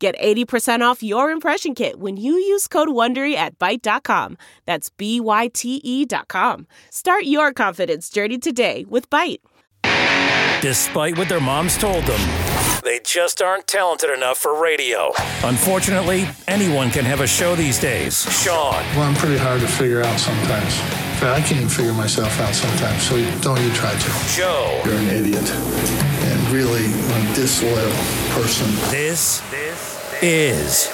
Get 80% off your impression kit when you use code WONDERY at Byte.com. That's B-Y-T-E dot com. Start your confidence journey today with Byte. Despite what their moms told them, they just aren't talented enough for radio. Unfortunately, anyone can have a show these days. Sean, Well, I'm pretty hard to figure out sometimes. In fact, I can't even figure myself out sometimes, so don't you try to. Joe, You're an idiot and really a disloyal person. this is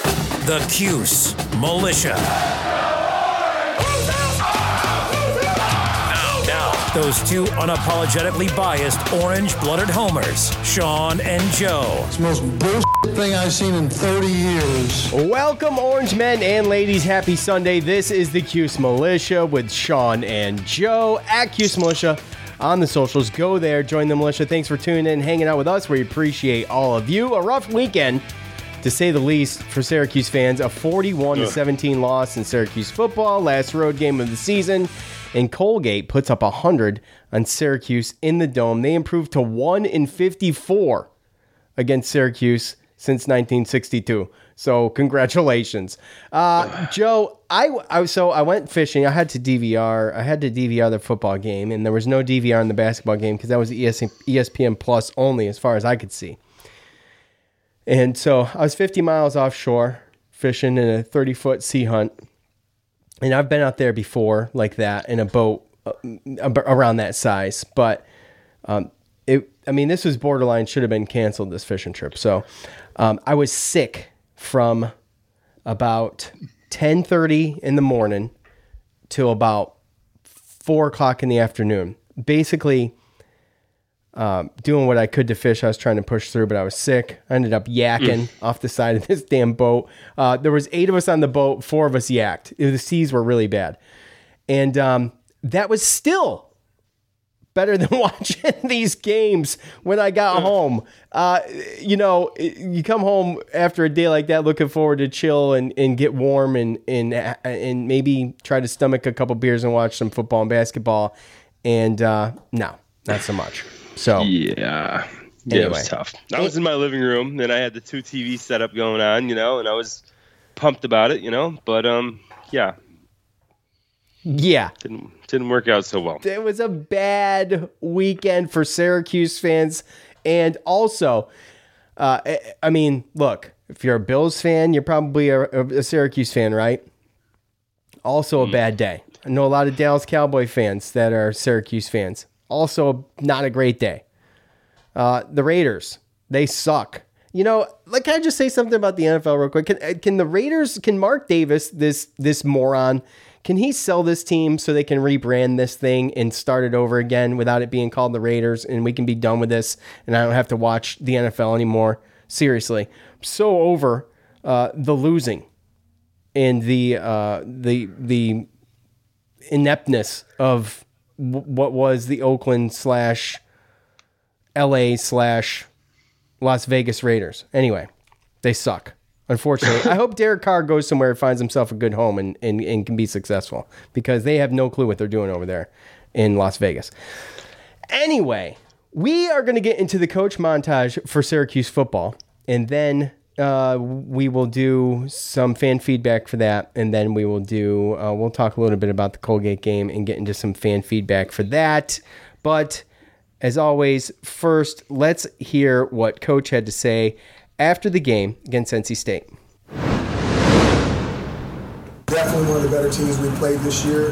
the Cuse Militia. Now, now, those two unapologetically biased orange-blooded homers, Sean and Joe. It's the most bullshit thing I've seen in 30 years. Welcome, Orange men and ladies. Happy Sunday. This is the Cuse Militia with Sean and Joe at Cuse Militia on the socials. Go there, join the militia. Thanks for tuning in, hanging out with us. We appreciate all of you. A rough weekend, to say the least, for Syracuse fans. A 41 to 17 loss in Syracuse football, last road game of the season. And Colgate puts up 100 on Syracuse in the dome. They improved to 1 in 54 against Syracuse since 1962. So congratulations, uh, Joe. I, I so I went fishing. I had to DVR. I had to DVR the football game, and there was no DVR in the basketball game because that was ES, ESPN Plus only, as far as I could see. And so I was 50 miles offshore fishing in a 30 foot sea hunt, and I've been out there before like that in a boat uh, around that size, but um, it i mean this was borderline should have been canceled this fishing trip. So um, i was sick from about 10.30 in the morning till about 4 o'clock in the afternoon. Basically um, doing what i could to fish. I was trying to push through but i was sick. I ended up yakking off the side of this damn boat. Uh, there was eight of us on the boat. Four of us yacked. The seas were really bad. And um, that was still better than watching these games when I got home. Uh, you know, you come home after a day like that, looking forward to chill and, and get warm and, and and maybe try to stomach a couple beers and watch some football and basketball. And uh, no, not so much. So Yeah. Yeah, it was tough. I was in my living room and I had the two TV setup going on, you know, and I was pumped about it, you know, but um yeah, yeah, didn't didn't work out so well. it was a bad weekend for Syracuse fans, and also, uh, I- I mean, look, if you're a Bills fan, you're probably a, a Syracuse fan, right? Also, a bad day. I know a lot of Dallas Cowboy fans that are Syracuse fans. Also, not a great day. Uh, the Raiders, they suck. You know, like, can I just say something about the NFL real quick? Can, can the Raiders, can Mark Davis, this this moron, can he sell this team so they can rebrand this thing and start it over again without it being called the Raiders and we can be done with this and I don't have to watch the NFL anymore? Seriously, I'm so over uh, the losing and the uh, the the ineptness of what was the Oakland slash L.A. slash Las Vegas Raiders. Anyway, they suck. Unfortunately, I hope Derek Carr goes somewhere and finds himself a good home and, and, and can be successful because they have no clue what they're doing over there in Las Vegas. Anyway, we are going to get into the coach montage for Syracuse football, and then uh, we will do some fan feedback for that, and then we will do uh, we'll talk a little bit about the Colgate game and get into some fan feedback for that. But as always, first let's hear what Coach had to say after the game against NC State. Definitely one of the better teams we played this year.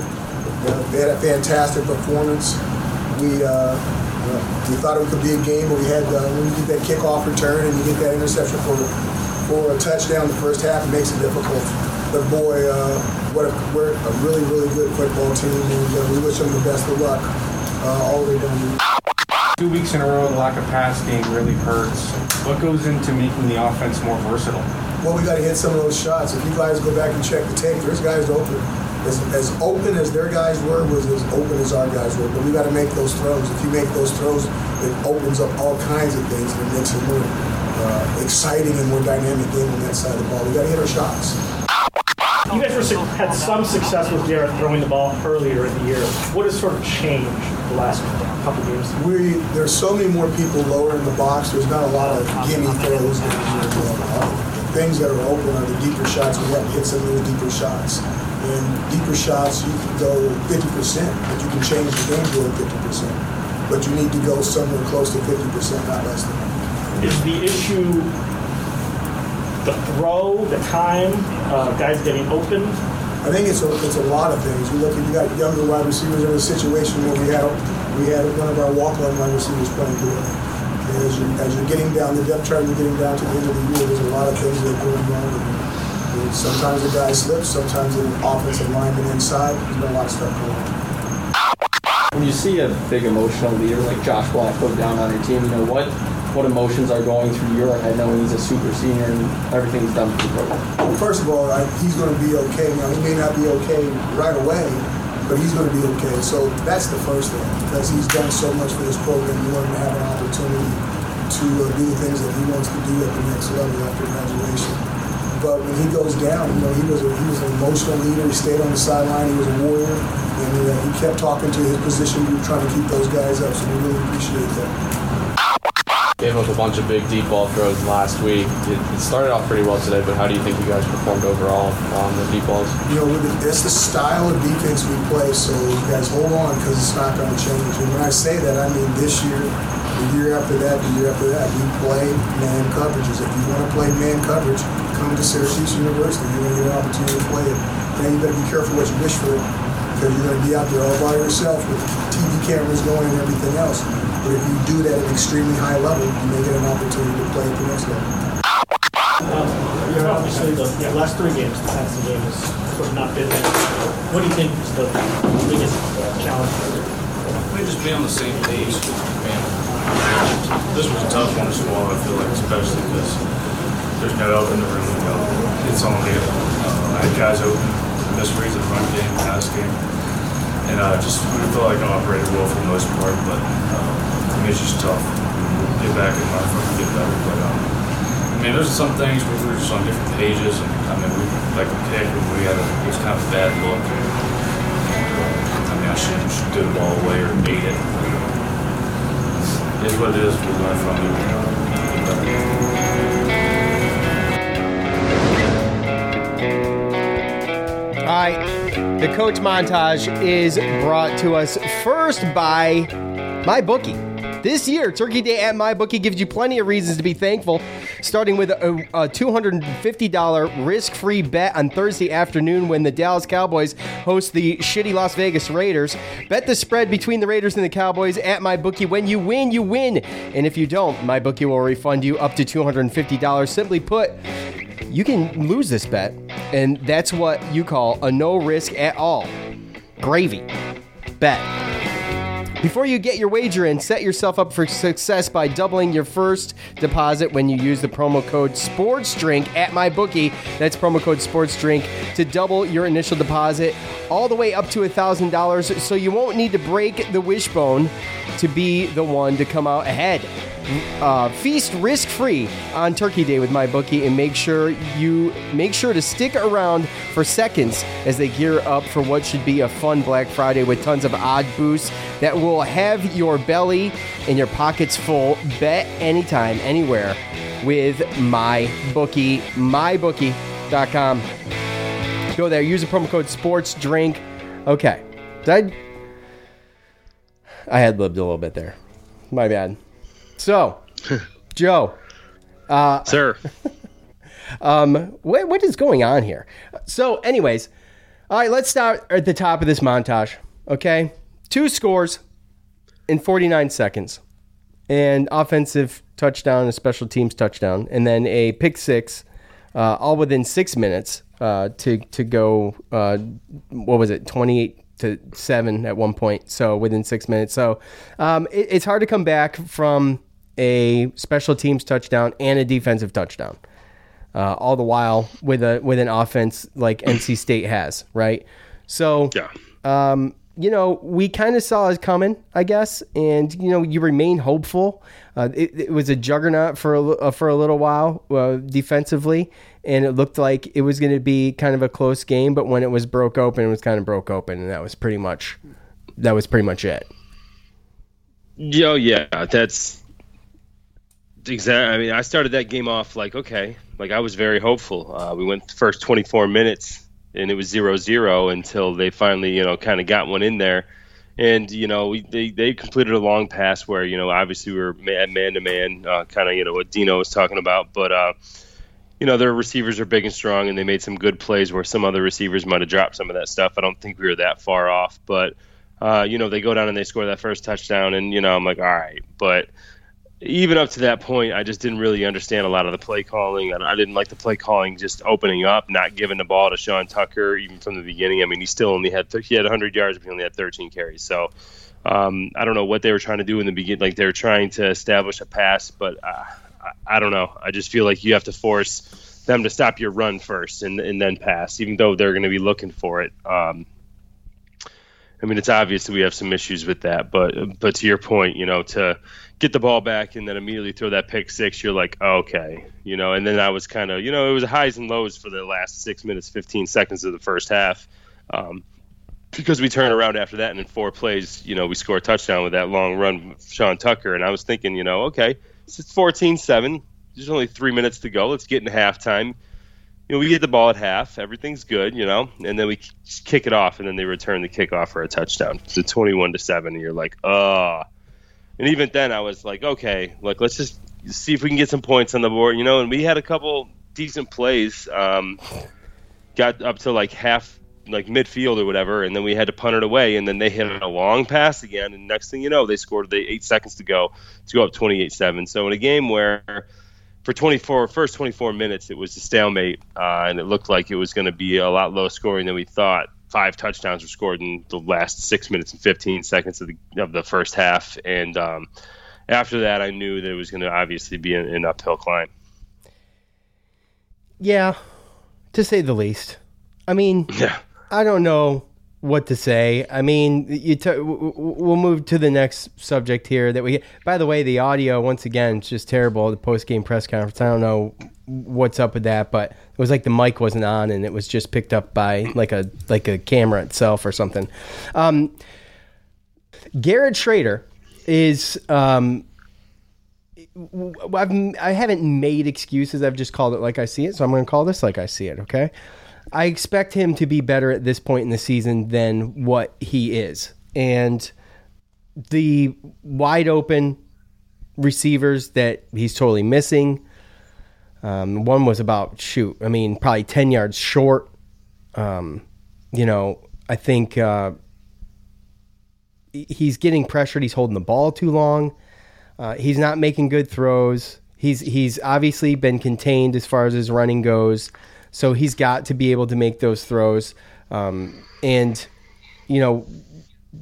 They had a fantastic performance. We uh, uh, we thought it could be a game, but we had uh, when you get that kickoff return and you get that interception for for a touchdown in the first half, it makes it difficult. But boy, uh, what a, we're a really really good football team, and uh, we wish them the best of luck uh, all the way down. Two weeks in a row, the lack of pass game really hurts. What goes into making the offense more versatile? well, we got to hit some of those shots. If you guys go back and check the tape, there's guys open. As, as open as their guys were was as open as our guys were. But we got to make those throws. If you make those throws, it opens up all kinds of things and it makes it more uh, exciting and more dynamic game on that side of the ball. We got to hit our shots. You guys were, had some success with Garrett throwing the ball earlier in the year. What has sort of changed the last couple games? We there's so many more people lower in the box. There's not a lot of gimme throws. Things that are open are the deeper shots. We have to hit some of those deeper shots. And deeper shots, you can go 50%, but you can change the game to 50%. But you need to go somewhere close to 50%, not less than that. Is the issue the throw, the time, uh, guys getting open? I think it's a, it's a lot of things. You look at you got younger wide receivers in a situation where we had we had one of our walk-on wide receivers playing today. And as you as you're getting down the depth chart, you're getting down to the end of the year. There's a lot of things that are going wrong. And sometimes the guy slips. Sometimes the offensive lineman inside. There's been a lot of stuff going on. When you see a big emotional leader like Josh Black go down on your team, you know what what emotions are going through your head knowing he's a super senior and everything's done for the program? Well, first of all, I, he's going to be okay. Now, he may not be okay right away, but he's going to be okay. So that's the first thing because he's done so much for this program. You want him to have an opportunity to uh, do the things that he wants to do at the next level after graduation. But when he goes down, you know, he was a, he was an emotional leader. He stayed on the sideline. He was a warrior, and uh, he kept talking to his position group, trying to keep those guys up. So we really appreciate that gave up a bunch of big deep ball throws last week. It, it, started off pretty well today, but how do you think you guys performed overall on the deep balls? You know, it's the style of defense we play, so you guys hold on because it's not going to change. And when I say that, I mean this year, the year after that, the year after that. We play man coverages. If you want to play man coverage, come to Syracuse University. You're going to get an opportunity to play it. Now you better be careful what you wish for because you're going to be out there all by yourself with TV cameras going and everything else. But if you do that at an extremely high level, you may get an opportunity to play at the next level. Um, you're obviously the yeah, last three games, the passing game has sort of not been there. What do you think is the biggest uh, challenge? We just be on the same page. Man, this was a tough one to swallow. I feel like, especially because there's no help in the room. It's on me. Uh, I had guys open, misreads in the run game, pass game, and uh, just I felt like I operated well for the most part, but. Uh, mean, it's just tough. We'll Get back in life and get better. But um, I mean, there's some things where we were just on different pages, and I mean, we like kick, and we had a, it was kind of a bad look. And, uh, I mean, I should do the ball away or beat it. But, uh, it's what it is. We learn from it. All right, the coach montage is brought to us first by MyBookie. This year, Turkey Day at MyBookie gives you plenty of reasons to be thankful, starting with a, a $250 risk free bet on Thursday afternoon when the Dallas Cowboys host the shitty Las Vegas Raiders. Bet the spread between the Raiders and the Cowboys at MyBookie. When you win, you win. And if you don't, MyBookie will refund you up to $250. Simply put, you can lose this bet, and that's what you call a no risk at all. Gravy. Bet. Before you get your wager in, set yourself up for success by doubling your first deposit when you use the promo code SPORTSDRINK at MyBookie. That's promo code SPORTSDRINK to double your initial deposit all the way up to $1,000 so you won't need to break the wishbone to be the one to come out ahead. Uh, feast risk free on Turkey Day with MyBookie and make sure you make sure to stick around for seconds as they gear up for what should be a fun Black Friday with tons of odd boosts that will have your belly and your pockets full. Bet anytime, anywhere with my bookie, MyBookie, mybookie.com. Go there, use the promo code SPORTSDRINK. Okay. Did I, I had lived a little bit there. My bad. So, Joe. Uh, Sir. um, what, what is going on here? So, anyways, all right, let's start at the top of this montage. Okay. Two scores in 49 seconds, and offensive touchdown, a special teams touchdown, and then a pick six, uh, all within six minutes uh, to to go. Uh, what was it? 28 to seven at one point. So within six minutes. So um, it, it's hard to come back from a special teams touchdown and a defensive touchdown. uh, all the while with a with an offense like NC State has, right? So Yeah. um, you know, we kind of saw it coming, I guess, and you know, you remain hopeful. Uh, it, it was a juggernaut for a, for a little while uh, defensively, and it looked like it was going to be kind of a close game. But when it was broke open, it was kind of broke open, and that was pretty much that was pretty much it. Yo, yeah, that's exactly. I mean, I started that game off like, okay, like I was very hopeful. Uh, we went the first 24 minutes and it was zero zero until they finally, you know, kind of got one in there. And you know, we, they they completed a long pass where you know, obviously we were man to man, kind of you know what Dino was talking about, but. uh you know, their receivers are big and strong, and they made some good plays where some other receivers might have dropped some of that stuff. I don't think we were that far off, but uh, you know, they go down and they score that first touchdown, and you know, I'm like, all right, but even up to that point, I just didn't really understand a lot of the play calling. I I didn't like the play calling just opening up, not giving the ball to Sean Tucker even from the beginning. I mean, he still only had th- he had 100 yards, but he only had 13 carries. So um, I don't know what they were trying to do in the beginning. Like they were trying to establish a pass, but uh, I, I don't know. I just feel like you have to force them to stop your run first and, and then pass, even though they're going to be looking for it. Um, I mean, it's obvious that we have some issues with that, but but to your point, you know, to get the ball back and then immediately throw that pick six, you're like, okay, you know. And then I was kind of, you know, it was highs and lows for the last six minutes, 15 seconds of the first half, um, because we turned around after that and in four plays, you know, we score a touchdown with that long run, Sean Tucker, and I was thinking, you know, okay, it's 14-7. There's only three minutes to go. Let's get in halftime you know, we get the ball at half, everything's good, you know, and then we kick it off, and then they return the kickoff for a touchdown. It's a twenty-one to seven, and you're like, oh. And even then, I was like, okay, look, let's just see if we can get some points on the board, you know. And we had a couple decent plays, um, got up to like half, like midfield or whatever, and then we had to punt it away, and then they hit a long pass again, and next thing you know, they scored the eight seconds to go to go up twenty-eight-seven. So in a game where for 24 first 24 minutes it was a stalemate uh, and it looked like it was going to be a lot low scoring than we thought five touchdowns were scored in the last six minutes and 15 seconds of the, of the first half and um, after that i knew that it was going to obviously be an, an uphill climb Yeah, to say the least. I mean, yeah. I don't know what to say. I mean, you t- we'll move to the next subject here. That we, by the way, the audio once again is just terrible. The post game press conference. I don't know what's up with that, but it was like the mic wasn't on and it was just picked up by like a like a camera itself or something. Um, Garrett Shrader is. Um, I've, I haven't made excuses. I've just called it like I see it. So I'm going to call this like I see it. Okay. I expect him to be better at this point in the season than what he is. And the wide open receivers that he's totally missing. Um, one was about shoot, I mean, probably ten yards short. Um, you know, I think uh, he's getting pressured. He's holding the ball too long. Uh, he's not making good throws. He's he's obviously been contained as far as his running goes, so he's got to be able to make those throws. Um, and you know,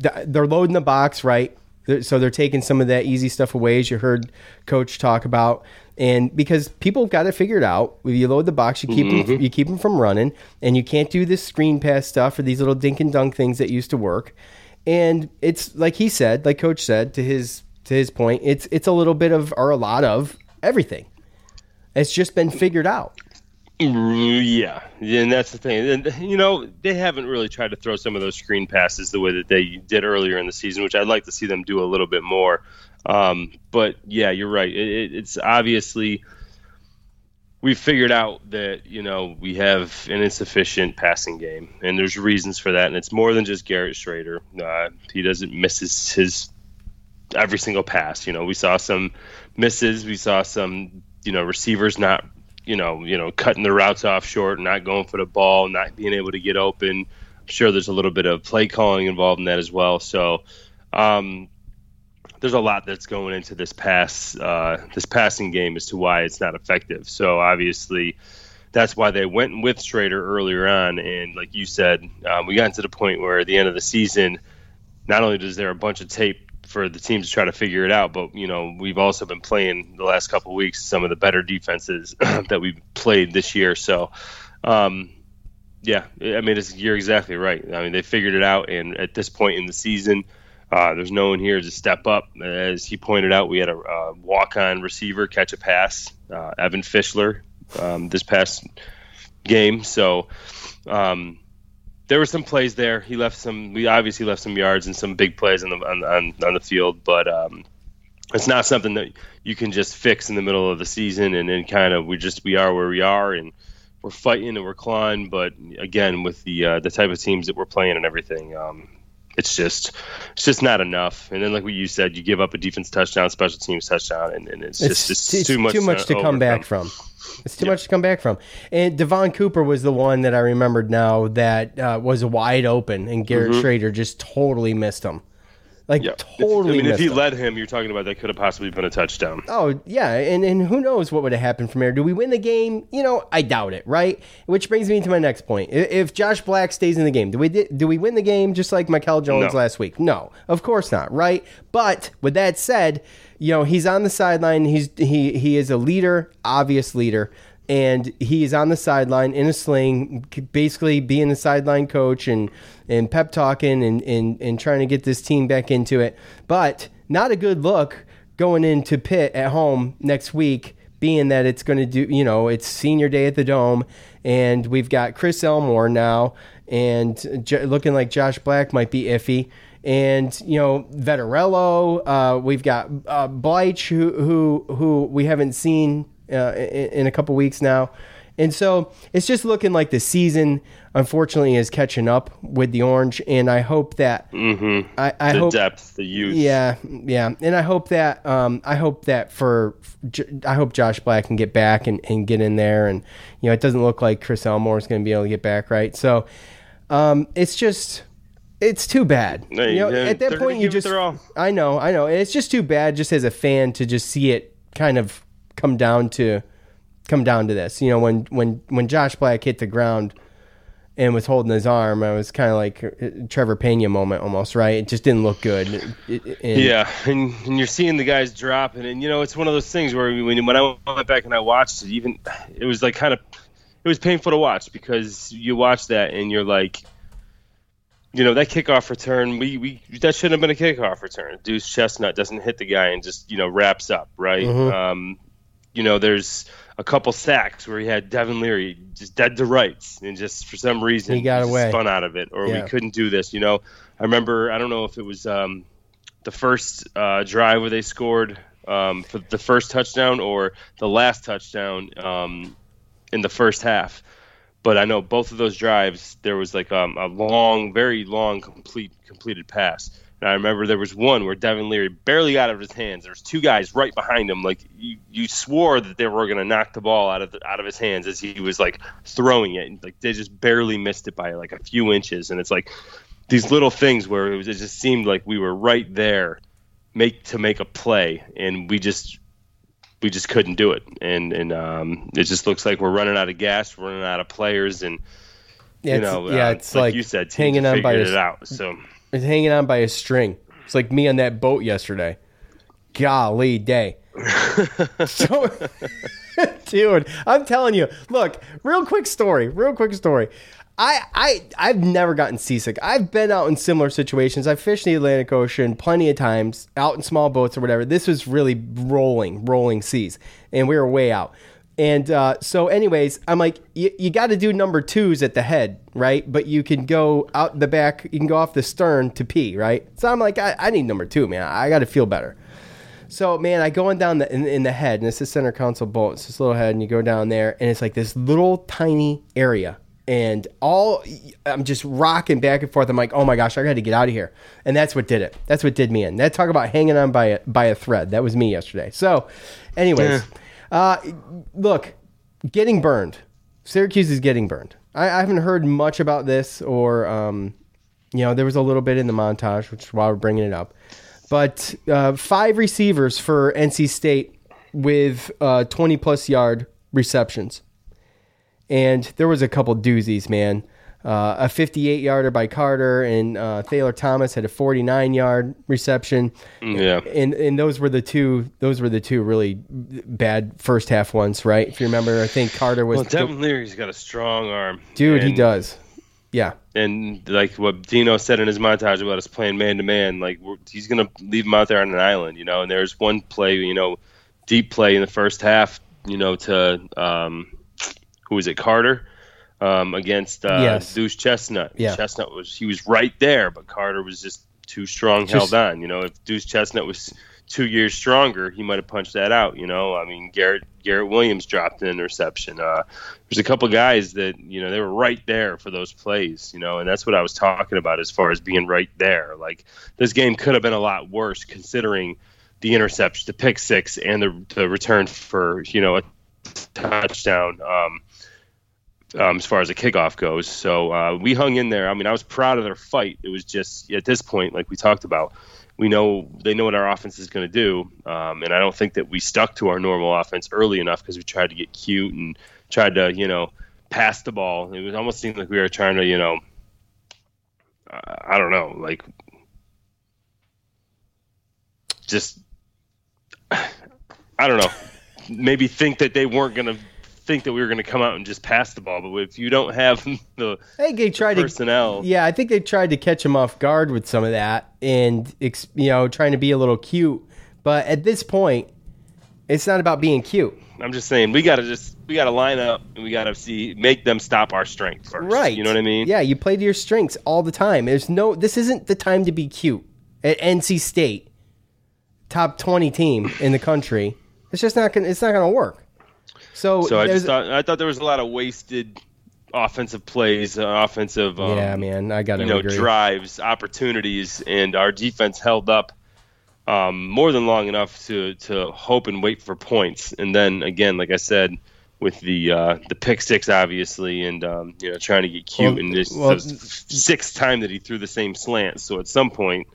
th- they're loading the box right, so they're taking some of that easy stuff away, as you heard Coach talk about. And because people have got to figure it out, if you load the box, you keep them, mm-hmm. you keep them from running, and you can't do this screen pass stuff or these little dink and dunk things that used to work. And it's like he said, like Coach said to his to his point, it's it's a little bit of or a lot of everything. It's just been figured out. Yeah, and that's the thing. And you know, they haven't really tried to throw some of those screen passes the way that they did earlier in the season, which I'd like to see them do a little bit more. Um, but yeah, you're right. It, it, it's obviously we've figured out that you know we have an insufficient passing game, and there's reasons for that. And it's more than just Garrett Shrader. Uh, he doesn't miss his, his every single pass. You know, we saw some misses. We saw some you know receivers not you know you know cutting the routes off short, not going for the ball, not being able to get open. I'm sure there's a little bit of play calling involved in that as well. So. Um, there's a lot that's going into this pass uh, this passing game as to why it's not effective. So obviously, that's why they went with Shrader earlier on. And like you said, um, we got to the point where at the end of the season, not only does there a bunch of tape for the teams to try to figure it out. But you know, we've also been playing the last couple weeks some of the better defenses that we've played this year. So, um, yeah, I mean, you're exactly right. I mean, they figured it out, and at this point in the season. Uh, there's no one here to step up. As he pointed out, we had a walk-on receiver catch a pass, uh, Evan Fischler, um, this past game. So um, there were some plays there. He left some. We obviously left some yards and some big plays on the on, on, on the field, but um, it's not something that you can just fix in the middle of the season. And then kind of we just we are where we are, and we're fighting and we're clawing. But again, with the uh, the type of teams that we're playing and everything, um, it's just it's just not enough. And then like what you said, you give up a defense touchdown, special teams touchdown, and, and it's, It's, just it's, it's too much too much to, come back from. It's too much to come back from. And Devon Cooper was the one that I remembered now that uh, was wide open, and Garrett Mhm. Shrader just totally missed him. Like Yeah. totally I mean, if he him. led him, you're talking about that could have possibly been a touchdown. Oh yeah, and and who knows what would have happened from there? Do we win the game? You know, I doubt it. Right, which brings me to my next point. If Josh Black stays in the game, do we do we win the game just like Mikel Jones No. last week? No, of course not. Right, but with that said, you know he's on the sideline. He's he he is a leader, obvious leader. And he is on the sideline in a sling, basically being the sideline coach and, and pep talking and, and, and trying to get this team back into it. But not a good look going into Pitt at home next week, being that it's going to do, you know, it's senior day at the Dome, and we've got Chris Elmore now, and looking like Josh Black might be iffy. And you know Vettorello, uh, we've got uh, Bleich, who who who we haven't seen uh, in, in a couple weeks now, and so it's just looking like the season, unfortunately, is catching up with the Orange. And I hope that Mm-hmm. I, I the hope depth, the youth. yeah, yeah, and I hope that um, I hope that for I hope Josh Black can get back and, and get in there, and you know it doesn't look like Chris Elmore is going to be able to get back right. So um, it's just it's too bad. No, you know, yeah, at that point you just I know, I know, it's just too bad just as a fan to just see it kind of come down to come down to this. You know, when when when Josh Black hit the ground and was holding his arm, I was kind of like a Trebor Peña moment almost, right? It just didn't look good. It- it- and- Yeah, and, and you're seeing the guys dropping, and you know it's one of those things where when when I went back and I watched it, even it was like kind of it was painful to watch because you watch that and you're like, you know, that kickoff return, we, we that shouldn't have been a kickoff return. Deuce Chestnut doesn't hit the guy and just you know wraps up, right? Mhm. Um, you know, there's a couple sacks where he had Devin Leary just dead to rights, and just for some reason He got away. spun out of it, or Yeah. we couldn't do this. You know, I remember I don't know if it was um, the first uh, drive where they scored um, for the first touchdown or the last touchdown um, in the first half. But I know both of those drives there was like um, a long, very long complete completed pass. And I remember there was one where Devin Leary barely got out of his hands. There was two guys right behind him. Like you, you swore that they were going to knock the ball out of the, out of his hands as he was like throwing it. And, like they just barely missed it by like a few inches. And it's like these little things where it, was, it just seemed like we were right there, make to make a play, and we just we just couldn't do it. And and um, it just looks like we're running out of gas, we're running out of players, and Yeah, you know, yeah, uh, it's like you said, hanging on by a- it out. So It's hanging on by a string. It's like me on that boat yesterday. Golly day. so, dude, I'm telling you. Look, real quick story. Real quick story. I, I, I've never gotten seasick. I've been out in similar situations. I've fished the Atlantic Ocean plenty of times, out in small boats or whatever. This was really rolling, rolling seas, and we were way out. And uh, so, anyways, I'm like, you, got to do number twos at the head, right? But you can go out the back, you can go off the stern to pee, right? So I'm like, I, I need number two, man. I got to feel better. So man, I go on down the, in, in the head, and it's the center console bolt. It's this little head, and you go down there, and it's like this little tiny area, and all I'm just rocking back and forth. I'm like, oh my gosh, I got to get out of here, and that's what did it. That's what did me in. That talk about hanging on by a, by a thread. That was me yesterday. So, anyways, uh, look, getting burned. Syracuse is getting burned. I, I haven't heard much about this, or um, you know, there was a little bit in the montage, which is why we're bringing it up. But uh, five receivers for NC State with uh, 20 plus yard receptions. And there was a couple doozies, man. uh, a 58 yarder by Carter, and uh, Thayer Thomas had a 49 yard reception. Yeah. and and those were the two. Those were the two really bad first half ones, right? If you remember, I think Carter was. Well, Devin Leary's got a strong arm, dude, he does. Yeah. And like what Dino said in his montage about us playing man to man, like he's gonna leave him out there on an island, you know. And there's one play, you know, deep play in the first half, you know, to um, who was it, Carter, um, against uh, Yes. Deuce Chestnut. Yeah. Chestnut was he was right there, but Carter was just too strong, Just- held on. You know, if Deuce Chestnut was two years stronger, he might have punched that out. You know, I mean, Garrett Garrett Williams dropped an interception. Uh, there's a couple guys that you know they were right there for those plays. You know, and that's what I was talking about as far as being right there. Like this game could have been a lot worse considering the interception, the pick six, and the the return for you know a touchdown. Um, um, as far as the kickoff goes. So uh, we hung in there. I mean, I was proud of their fight. It was just at this point, like we talked about, we know they know what our offense is going to do, um, and I don't think that we stuck to our normal offense early enough because we tried to get cute and tried to, you know, pass the ball. It was almost seemed like we were trying to, you know, uh, I don't know, like just I don't know, maybe think that they weren't going to think that we were going to come out and just pass the ball. But if you don't have the I think they tried personnel, to. Yeah, I think they tried to catch him off guard with some of that, and you know, trying to be a little cute. But at this point, it's not about being cute. I'm just saying we got to just we got to line up and we got to see make them stop our strength first. Right. You know what I mean? Yeah, you play to your strengths all the time. There's no. This isn't the time to be cute. At NC State, top twenty team in the country, it's just not gonna. It's not gonna work. So, So I just thought I thought there was a lot of wasted offensive plays, uh, offensive um, yeah, man, I got to you know agree. drives, opportunities, and our defense held up um, more than long enough to to hope and wait for points. And then again, like I said, with the uh, the pick six, obviously, and um, you know trying to get cute, Well- and this well- sixth time that he threw the same slant. So at some point.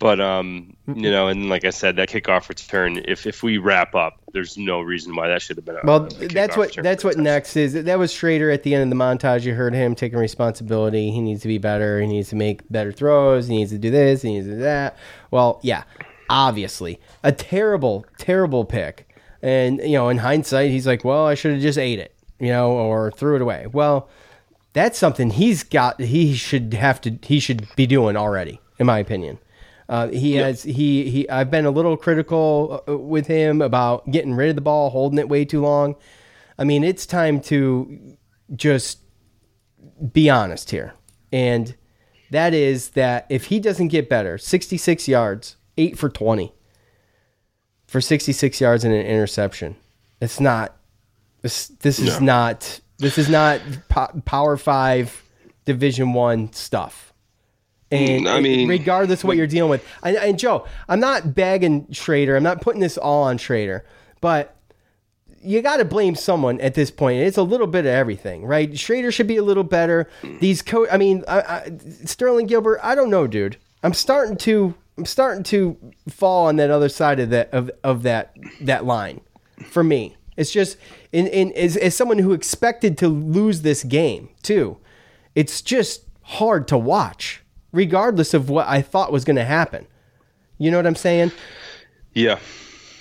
But um, you know, and like I said, that kickoff return. If if we wrap up, there's no reason why that should have been. A, Well, a that's what that's what next is. That was Shrader at the end of the montage. You heard him taking responsibility. He needs to be better. He needs to make better throws. He needs to do this. He needs to do that. Well, yeah, obviously a terrible, terrible pick. And you know, in hindsight, he's like, "Well, I should have just ate it," you know, or threw it away. Well, that's something he's got. He should have to. He should be doing already, in my opinion. Uh, he has he he. I've been a little critical uh, with him about getting rid of the ball, holding it way too long. I mean, it's time to just be honest here, and that is that if he doesn't get better, sixty-six yards, eight for twenty, for sixty-six yards and an interception, it's not. This this is not. This is not po- Power Five, Division One stuff. And Mm, I mean- regardless of what you're dealing with, and, and Joe, I'm not bagging Shrader. I'm not putting this all on Shrader, but you got to blame someone at this point. It's a little bit of everything, right? Shrader should be a little better. These co I mean, I, I, Sterling Gilbert. I don't know, dude. I'm starting to I'm starting to fall on that other side of that of, of that that line. For me, it's just in in as, as someone who expected to lose this game too. It's just hard to watch, regardless of what I thought was going to happen. You know what I'm saying? Yeah.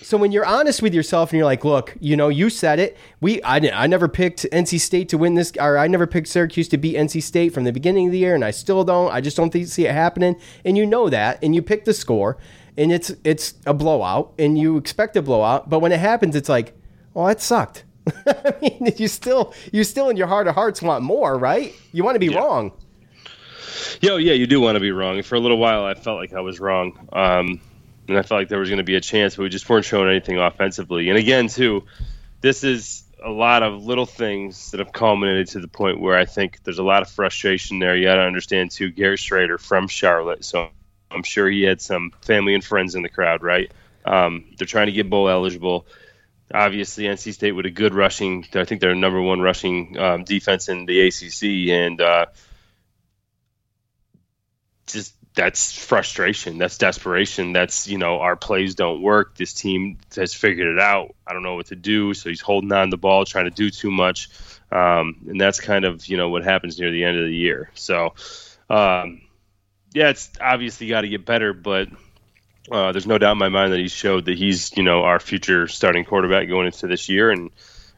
So when you're honest with yourself and you're like, look, you know, you said it. We, I, didn't- I never picked NC State to win this, or I never picked Syracuse to beat NC State from the beginning of the year, and I still don't. I just don't think, see it happening. And you know that, and you pick the score, and it's it's a blowout, and you expect a blowout. But when it happens, it's like, well, that sucked. I mean, you still, you still in your heart of hearts want more, right? You want to be wrong. Yo, yeah, you do want to be wrong. For a little while, I felt like I was wrong, um, and I felt like there was going to be a chance, but we just weren't showing anything offensively. And again, too, this is a lot of little things that have culminated to the point where I think there's a lot of frustration there. You got to understand, too, Gary Shrader from Charlotte, so I'm sure he had some family and friends in the crowd, right? Um, they're trying to get bowl eligible. Obviously, NC State with a good rushing. I think they're number one rushing um, defense in the ACC, and uh, just that's frustration. That's desperation. That's you know our plays don't work. This team has figured it out. I don't know what to do. So he's holding on the ball, trying to do too much. um, and that's kind of you know what happens near the end of the year. So, um, yeah, it's obviously got to get better, but uh, there's no doubt in my mind that he showed that he's you know our future starting quarterback going into this year and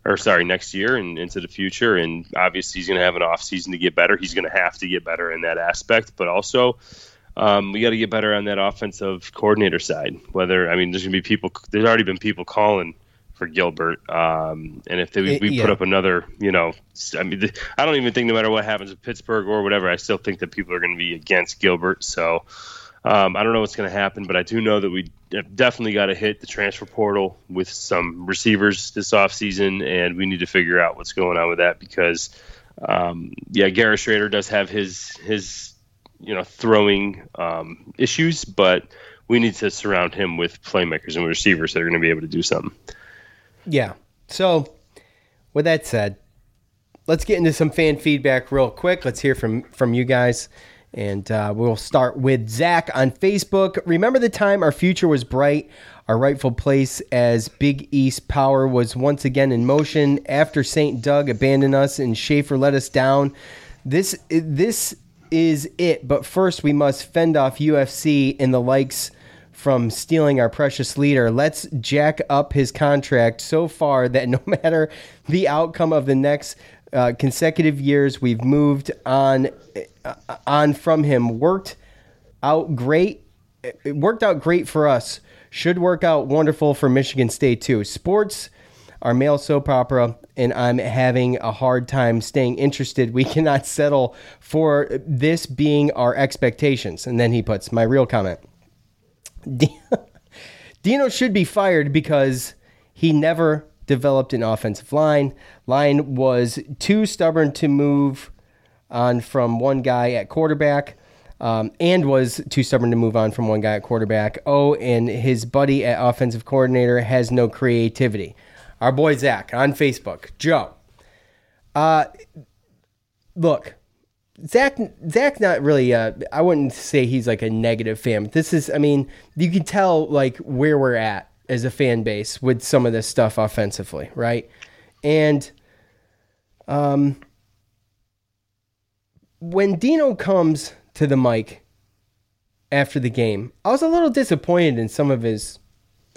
or sorry next year and into the future and obviously he's going to have an off season to get better he's going to have to get better in that aspect but also um, we got to get better on that offensive coordinator side whether i mean there's going to be people there's already been people calling for Gilbert. Um, and if they, we, we Yeah. put up another, you know, I mean, I don't even think no matter what happens with Pittsburgh or whatever, I still think that people are going to be against Gilbert. So um, I don't know what's going to happen, but I do know that we definitely got to hit the transfer portal with some receivers this offseason, and we need to figure out what's going on with that because, um, yeah, Garrett Shrader does have his his you know throwing um, issues, but we need to surround him with playmakers and receivers that are going to be able to do something. Yeah. So, with that said, let's get into some fan feedback real quick. Let's hear from from you guys, and uh, we'll start with Zach on Facebook. Remember the time our future was bright, our rightful place as Big East power was once again in motion after Saint Doug abandoned us and Shafer let us down. This this is it. But first, we must fend off UFC and the likes from stealing our precious leader. Let's jack up his contract so far that no matter the outcome of the next uh, consecutive years, we've moved on uh, on from him. Worked out great. It worked out great for us. Should work out wonderful for Michigan State too. Sports our male soap opera, and I'm having a hard time staying interested. We cannot settle for this being our expectations. And then he puts my real comment. Dino should be fired because he never developed an offensive line. Line was too stubborn to move on from one guy at quarterback. Um, and was too stubborn to move on from one guy at quarterback. Oh, and his buddy at offensive coordinator has no creativity. Our boy Zach on Facebook, Joe. Uh, look, Zach. Zach's not really. Uh, I wouldn't say he's like a negative fan. This is. I mean, you can tell like where we're at as a fan base with some of this stuff offensively, right? And, um, when Dino comes to the mic after the game, I was a little disappointed in some of his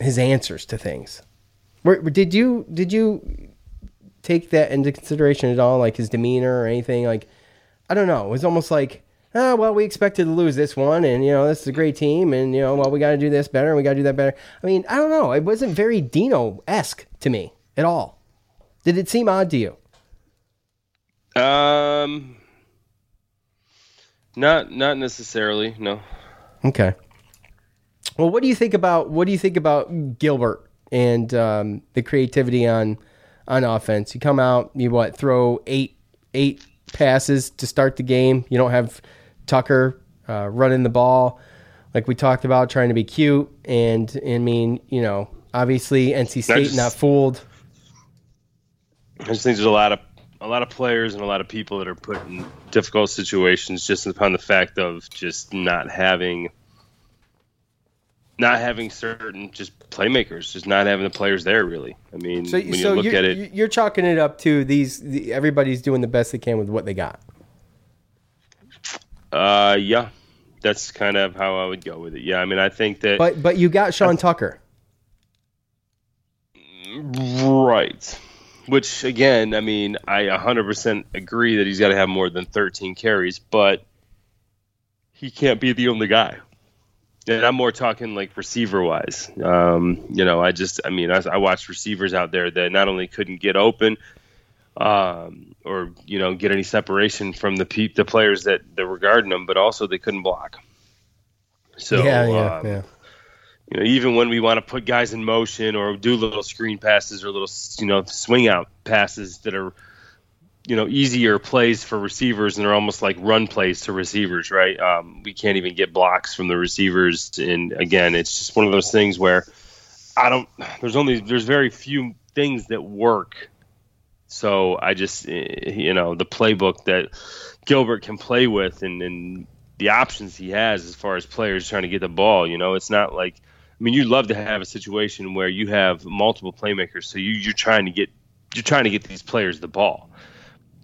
his answers to things. Were, did you did you take that into consideration at all, like his demeanor or anything? Like, I don't know. It was almost like, ah, well, we expected to lose this one, and you know this is a great team, and you know, well, we got to do this better, and we got to do that better. I mean, I don't know. It wasn't very Dino esque to me at all. Did it seem odd to you? Um, not not necessarily. No. Okay. Well, what do you think about what do you think about Gilbert and um, the creativity on on offense? You come out, you what throw eight eight passes to start the game. You don't have Tucker uh, running the ball like we talked about, trying to be cute. And I mean, you know, obviously NC State just- not fooled. I just think there's a lot of a lot of players and a lot of people that are put in difficult situations just upon the fact of just not having not having certain just playmakers, just not having the players there really. I mean, So, when so you look at it, you're chalking it up to these. The, everybody's doing the best they can with what they got. Uh, yeah, that's kind of how I would go with it. Yeah, I mean, I think that But but you got Sean Tucker. Right. Which again, I mean, I 100% agree that he's got to have more than 13 carries, but he can't be the only guy. And I'm more talking like receiver wise. Um, you know, I just, I mean, I, I watched receivers out there that not only couldn't get open, um, or you know, get any separation from the pe- the players that that were guarding them, but also they couldn't block. So yeah, yeah, um, yeah. you know, even when we want to put guys in motion or do little screen passes or little, you know, swing out passes that are, you know, easier plays for receivers and they're almost like run plays to receivers, right? Um, we can't even get blocks from the receivers. And again, it's just one of those things where I don't, there's only, there's very few things that work. So I just, eh, you know, the playbook that Gilbert can play with and, and the options he has as far as players trying to get the ball, you know, it's not like, I mean, you'd love to have a situation where you have multiple playmakers, so you, you're trying to get you're trying to get these players the ball.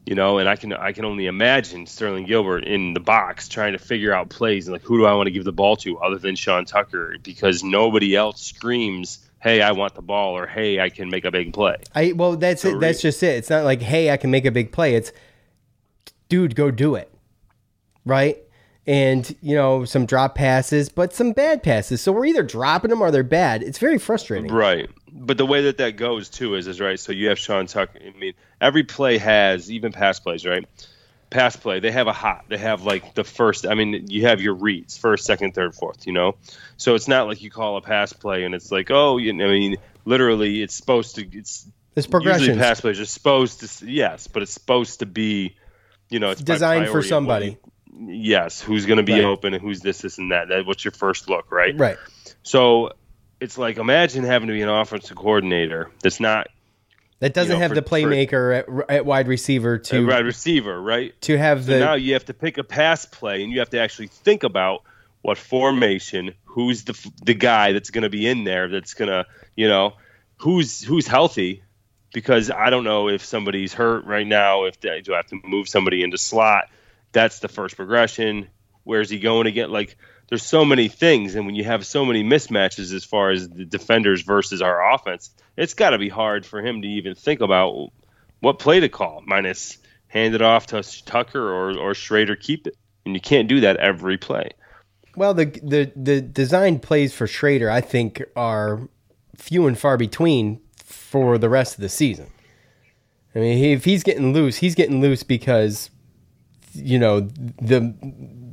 You know, and I can I can only imagine Sterling Gilbert in the box trying to figure out plays and like who do I want to give the ball to other than Sean Tucker because nobody else screams, "Hey, I want the ball," or "Hey, I can make a big play." I well, that's So it. That's just it. It's not like, hey, I can make a big play. It's, dude, go do it, right? And you know, some drop passes, but some bad passes. So we're either dropping them or they're bad. It's very frustrating. Right. But the way that that goes too is is right. So you have Sean Tucker. I mean, every play has even pass plays, right? Pass play, they have a hot. They have like the first. I mean, you have your reads first, second, third, fourth. You know, so it's not like you call a pass play and it's like, oh, you know, I mean, literally, it's supposed to. It's There's progressions. Usually, pass plays are supposed to. Yes, but it's supposed to be. You know, it's Designed for somebody. Yes, who's going to be Right. open and who's this, this, and that. That what's your first look, right? Right. So it's like imagine having to be an offensive coordinator that's not That doesn't You know, have for- the for- playmaker at, at wide receiver to wide receiver, right? to have So the now you have to pick a pass play and you have to actually think about what formation, who's the the guy that's going to be in there that's going to, you know, who's who's healthy because I don't know if somebody's hurt right now, if they, do I have to move somebody into slot? That's the first progression. Where's he going to get like there's so many things and when you have so many mismatches as far as the defenders versus our offense, it's got to be hard for him to even think about what play to call minus hand it off to Tucker or or Shrader keep it. And you can't do that every play. Well, the the the design plays for Shrader, I think, are few and far between for the rest of the season. I mean, if he's getting loose, he's getting loose because you know the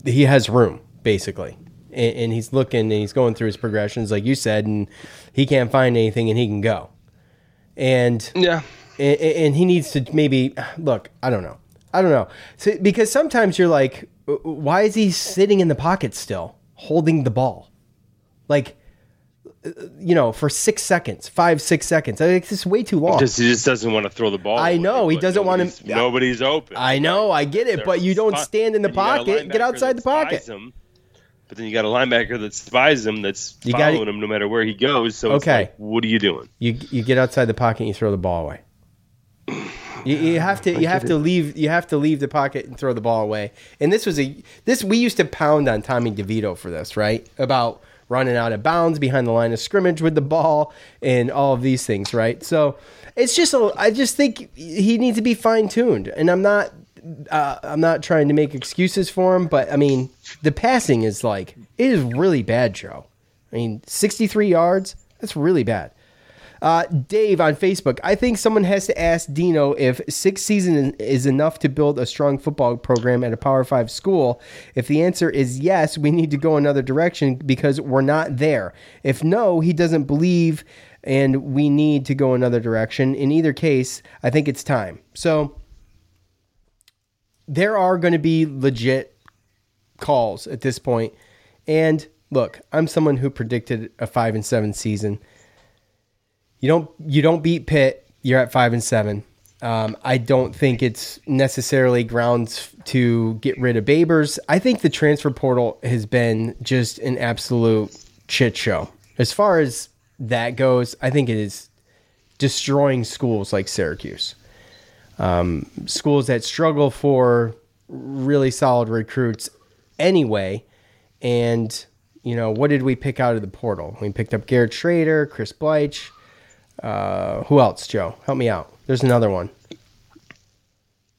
he has room basically, and, and he's looking and he's going through his progressions, like you said, and he can't find anything, and he can go. And yeah, and, and he needs to maybe look. I don't know. I don't know. So, because sometimes you're like, why is he sitting in the pocket still, holding the ball, like, uh, you know, for six seconds, five, six seconds? I It's just way too long. Just, he just doesn't want to throw the ball. I away, know he doesn't want to. Nobody's open. I know. I get it, but you don't stand in the and you got a pocket. Get outside the pocket. him, but then you got a linebacker that spies him, that's You gotta- following him no matter where he goes. So it's Okay. like, what are you doing? You you get outside the pocket and you throw the ball away. You, you have to you have to leave you have to leave the pocket and throw the ball away. And this was a this we used to pound on Tommy DeVito for this, right? About running out of bounds behind the line of scrimmage with the ball and all of these things, right? So it's just a, I just think he needs to be fine tuned. And I'm not uh, I'm not trying to make excuses for him, but I mean the passing is like it is really bad, Joe. I mean 63 yards, that's really bad. Uh, Dave on Facebook, I think someone has to ask Dino if six season is enough to build a strong football program at a Power Five school. If the answer is yes, we need to go another direction because we're not there. If no, he doesn't believe and we need to go another direction. In either case, I think it's time. So there are going to be legit calls at this point. And look, I'm someone who predicted a five and seven season. You don't you don't beat Pitt. You're at five and seven. Um, I don't think it's necessarily grounds to get rid of Babers. I think the transfer portal has been just an absolute shit show. As far as that goes, I think it is destroying schools like Syracuse. Um, schools that struggle for really solid recruits anyway. And, you know, what did we pick out of the portal? We picked up Garrett Shrader, Chris Bleich. Uh, who else, Joe? Help me out. There's another one.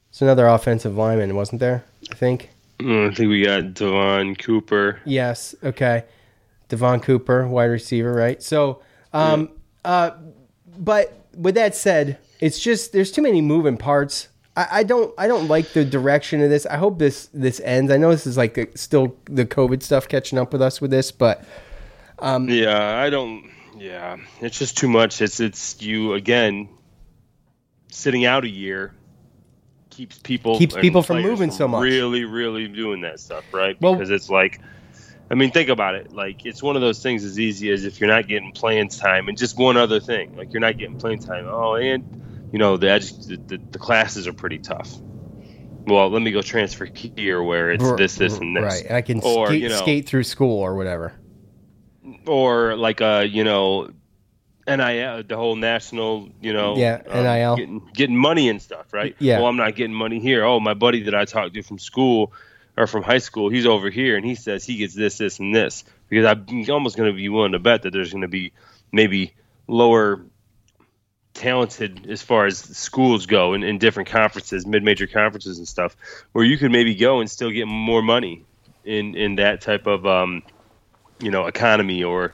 It's another offensive lineman, wasn't there? I think. Mm, I think we got Devon Cooper. Yes. Okay. Devon Cooper, wide receiver, right? So, um, uh, but with that said, it's just there's too many moving parts. I, I don't I don't like the direction of this. I hope this this ends. I know this is like the, still the COVID stuff catching up with us with this, but um, Yeah, I don't. Yeah, it's just too much. It's it's you again. Sitting out a year keeps people Keeps people from moving so much. Really, really doing that stuff, right? Well- because it's like, I mean, think about it. Like it's one of those things as easy as if you're not getting playing time, and just one other thing, like you're not getting playing time. Oh, and you know the the, the, the classes are pretty tough. Well, let me go transfer here where it's this, this, and this. right. I can or skate, you know, skate through school or whatever. or like a you know NIL, the whole national, you know, Yeah, um, NIL. getting, getting money and stuff, right? Yeah. Well, I'm not getting money here. Oh, my buddy that I talked to from school or from high school, he's over here and he says he gets this, this, and this. Because I'm almost going to be willing to bet that there's going to be maybe lower talented as far as schools go in, in different conferences, mid-major conferences and stuff, where you could maybe go and still get more money in in that type of um, you know economy or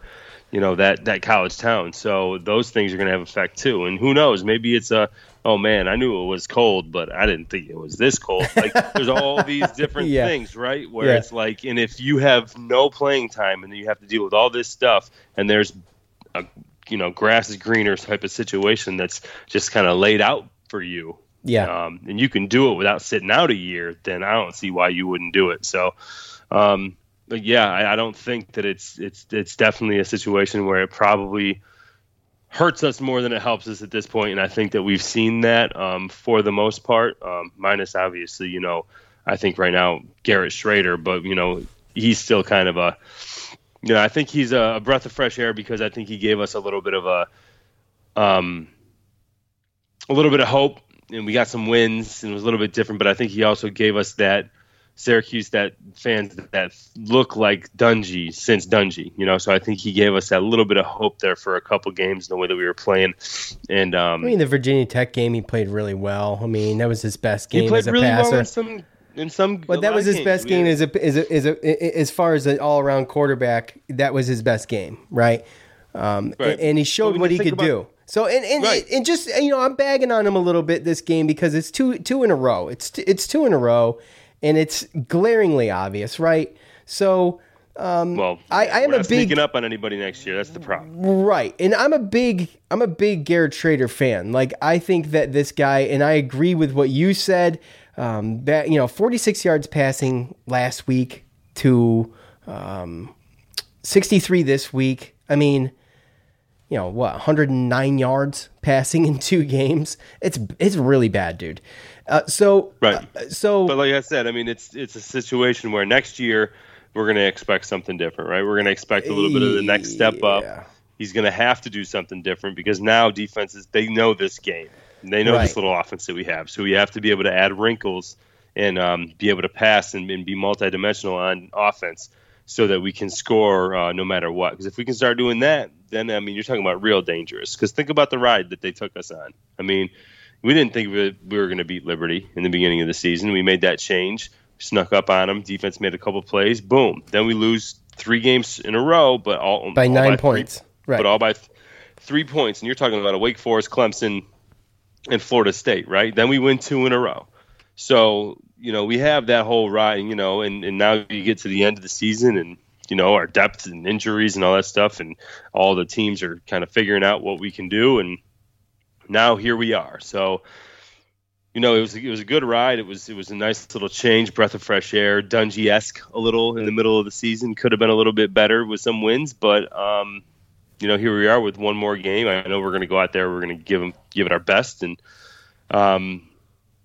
you know that that college town. So those things are going to have effect too. And who knows? Maybe it's a oh man, I knew it was cold, but I didn't think it was this cold. Like there's all these different Yeah. things, right? Where Yeah. it's like, and if you have no playing time and you have to deal with all this stuff, and there's a you know grass is greener type of situation that's just kind of laid out for you Yeah. um, and you can do it without sitting out a year, then I don't see why you wouldn't do it. So, um, but yeah, I, I don't think that it's it's it's definitely a situation where it probably hurts us more than it helps us at this point, and I think that we've seen that um, for the most part, um, minus obviously, you know, I think right now Garrett Shrader, but you know, he's still kind of a you know, I think he's a, breath of fresh air because I think he gave us a little bit of a, um, a little bit of hope, and we got some wins, and it was a little bit different. But I think he also gave us that Syracuse that fans that look like Dungey since Dungey, you know. So I think he gave us that little bit of hope there for a couple games in the way that we were playing, and um, I mean, the Virginia Tech game, he played really well. I mean, that was his best game he played as a really passer. well in some in some. But that was his best game as a, as a, as a, as far as an all around quarterback. That was his best game, right? Um, Right. and, and he showed what he could do. So and and, Right. and just you know, I'm bagging on him a little bit this game because it's two two in a row. It's it's two in a row, and it's glaringly obvious, right? So Well, I- I am a big- sneaking up on anybody next year. That's the problem. Right. And I'm a big I'm a big Garrett Shrader fan. Like I think that this guy and I agree with what you said. Um, that you know, 46 yards passing last week to um, 63 this week. I mean, you know what, 109 yards passing in two games. It's it's really bad, dude. Uh, so Right. so But like I said, I mean, it's it's a situation where next year we're going to expect something different, right? We're going to expect a little bit of the next step Yeah. up. He's going to have to do something different because now defenses they know this game, they know Right. this little offense that we have. So we have to be able to add wrinkles and um, be able to pass and, and be multidimensional on offense so that we can score uh, no matter what. Because if we can start doing that, then I mean, you're talking about real dangerous. Because think about the ride that they took us on. I mean, we didn't think we we were going to beat Liberty in the beginning of the season. We made that change, snuck up on them. Defense made a couple plays. Boom. Then we lose three games in a row, but all by all nine three- points. right. but all by th- three points. And you're talking about a Wake Forest, Clemson, and Florida State, right? Then we win two in a row. So you know we have that whole ride, you know, and and now you get to the end of the season and. You know our depth and injuries and all that stuff, and all the teams are kind of figuring out what we can do. And now here we are. So, you know, it was it was a good ride. It was it was a nice little change, breath of fresh air, Dungey esque a little in the middle of the season. Could have been a little bit better with some wins, but um, you know, here we are with one more game. I know we're going to go out there. We're going to give them give it our best, and um,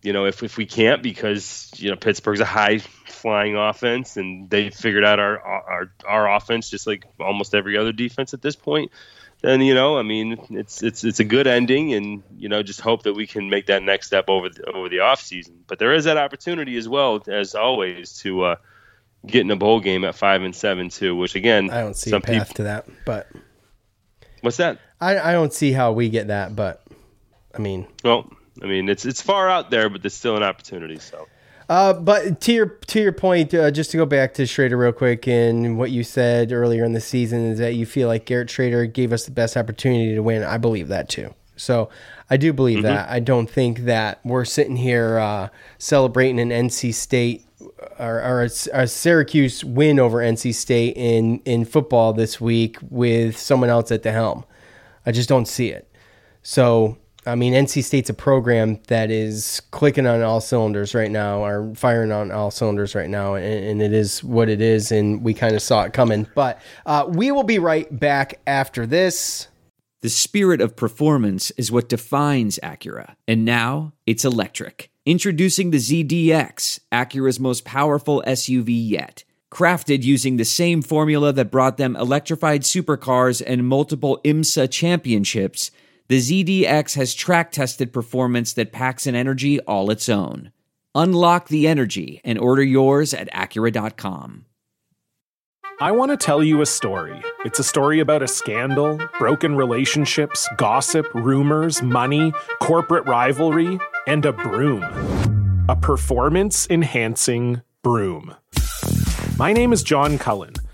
you know, if if we can't because you know Pittsburgh's a high flying offense and they figured out our our our offense just like almost every other defense at this point then you know, I mean, it's it's it's a good ending, and you know, just hope that we can make that next step over the, over the off season. But there is that opportunity as well as always to uh, get in a bowl game at five and seven too. Which again, I don't see some a path people. to that, but What's that? I, I don't see how we get that, but I mean, Well, I mean, it's it's far out there, but there's still an opportunity. So uh, but to your to your point, uh, just to go back to Shrader real quick, and what you said earlier in the season is that you feel like Garrett Shrader gave us the best opportunity to win. I believe that too. So I do believe that. I don't think that we're sitting here uh, celebrating an NC State or, or a, a Syracuse win over NC State in in football this week with someone else at the helm. I just don't see it. So, I mean, NC State's a program that is clicking on all cylinders right now, or firing on all cylinders right now, and, and it is what it is, and we kind of saw it coming. But uh, we will be right back after this. The spirit of performance is what defines Acura. And now it's electric. Introducing the ZDX, Acura's most powerful SUV yet. Crafted using the same formula that brought them electrified supercars and multiple IMSA championships, the ZDX has track tested performance that packs an energy all its own. Unlock the energy and order yours at Acura.com. I want to tell you a story. It's a story about a scandal, broken relationships, gossip, rumors, money, corporate rivalry, and a broom. A performance enhancing broom. My name is John Cullen.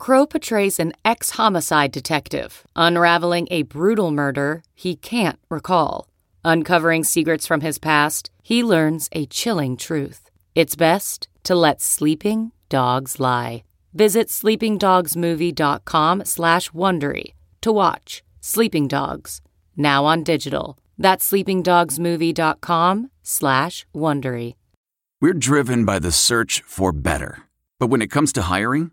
Crowe portrays an ex homicide detective, unraveling a brutal murder he can't recall. Uncovering secrets from his past, he learns a chilling truth. It's best to let sleeping dogs lie. Visit sleepingdogsmovie.com slash Wondery to watch Sleeping Dogs, now on digital. That's sleepingdogsmovie.com slash Wondery. We're driven by the search for better. But when it comes to hiring,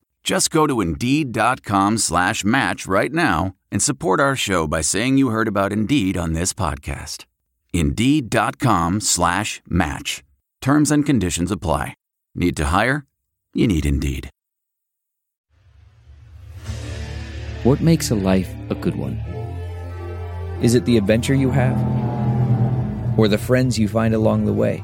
Just go to Indeed.com slash match right now and support our show by saying you heard about Indeed on this podcast. Indeed.com slash match. Terms and conditions apply. Need to hire? You need Indeed. What makes a life a good one? Is it the adventure you have? Or the friends you find along the way?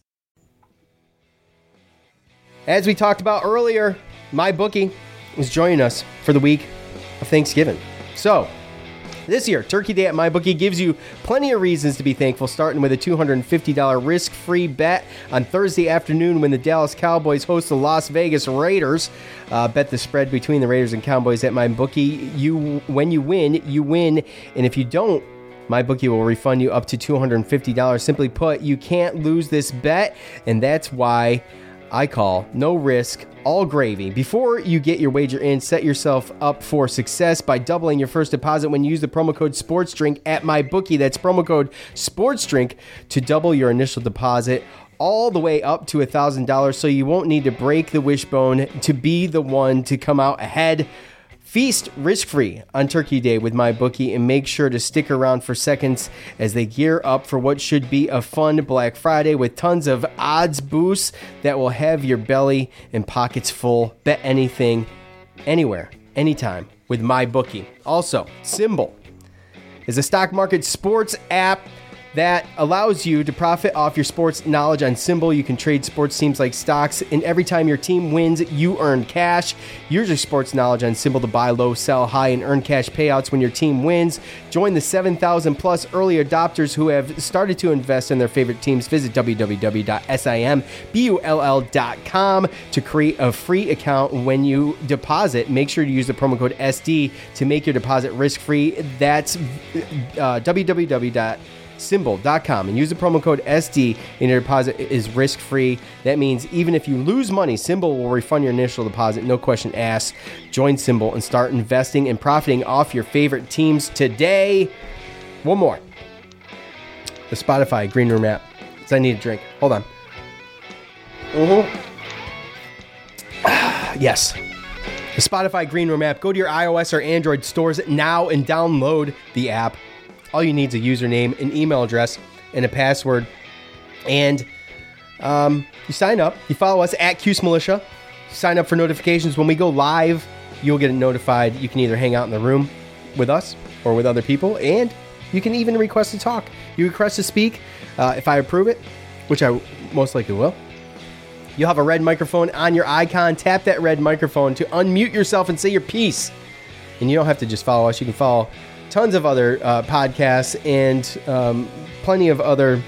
As we talked about earlier, MyBookie is joining us for the week of Thanksgiving. So, this year, Turkey Day at MyBookie gives you plenty of reasons to be thankful, starting with a $250 risk free bet on Thursday afternoon when the Dallas Cowboys host the Las Vegas Raiders. Uh, bet the spread between the Raiders and Cowboys at MyBookie. You, when you win, you win. And if you don't, MyBookie will refund you up to $250. Simply put, you can't lose this bet, and that's why I call no risk, all gravy. Before you get your wager in, set yourself up for success by doubling your first deposit when you use the promo code SportsDrink at MyBookie. That's promo code SportsDrink to double your initial deposit. all the way up to $1,000, so you won't need to break the wishbone to be the one to come out ahead. Feast risk free on Turkey Day with MyBookie and make sure to stick around for seconds as they gear up for what should be a fun Black Friday with tons of odds boosts that will have your belly and pockets full. Bet anything, anywhere, anytime with MyBookie. Also, SimBull is a stock market sports app that allows you to profit off your sports knowledge on SimBull. You can trade sports teams like stocks, and every time your team wins, you earn cash. Use your sports knowledge on SimBull to buy low, sell high, and earn cash payouts when your team wins. Join the 7,000 plus early adopters who have started to invest in their favorite teams. Visit www.simbull.com to create a free account when you deposit. Make sure to use the promo code SD to make your deposit risk free. That's uh, www simbull.com and use the promo code SD and your deposit is risk free. That means even if you lose money, SimBull will refund your initial deposit, no question asked. Join SimBull and start investing and profiting off your favorite teams today. One more. The Spotify Green Room app. Because I need a drink. Hold on. Mm-hmm. yes. The Spotify Green Room app. Go to your iOS or Android stores now and download the app. All you need is a username, an email address, and a password. And um, you sign up. You follow us at Cuse Militia. Sign up for notifications when we go live. You'll get notified. You can either hang out in the room with us or with other people, and you can even request to talk. You request to speak. Uh, if I approve it, which I most likely will, you'll have a red microphone on your icon. Tap that red microphone to unmute yourself and say your piece. And you don't have to just follow us. You can follow tons of other uh, podcasts and um, plenty of other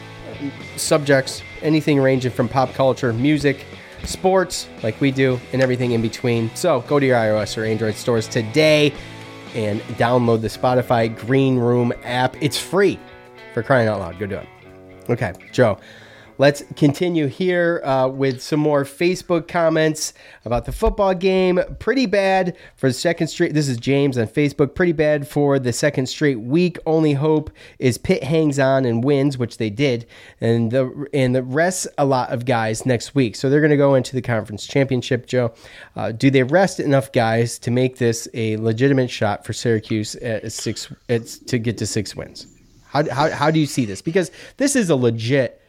subjects, anything ranging from pop culture, music, sports, like we do, and everything in between. So go to your iOS or Android stores today and download the Spotify Green Room app. It's free for crying out loud. Go do it. Okay, Joe. Let's continue here uh, with some more Facebook comments about the football game. Pretty bad for the second straight. This is James on Facebook. Pretty bad for the second straight week. Only hope is Pitt hangs on and wins, which they did, and the and the rest a lot of guys next week. So they're going to go into the conference championship. Joe, uh, do they rest enough guys to make this a legitimate shot for Syracuse at six at, to get to six wins? How, how, how do you see this? Because this is a legit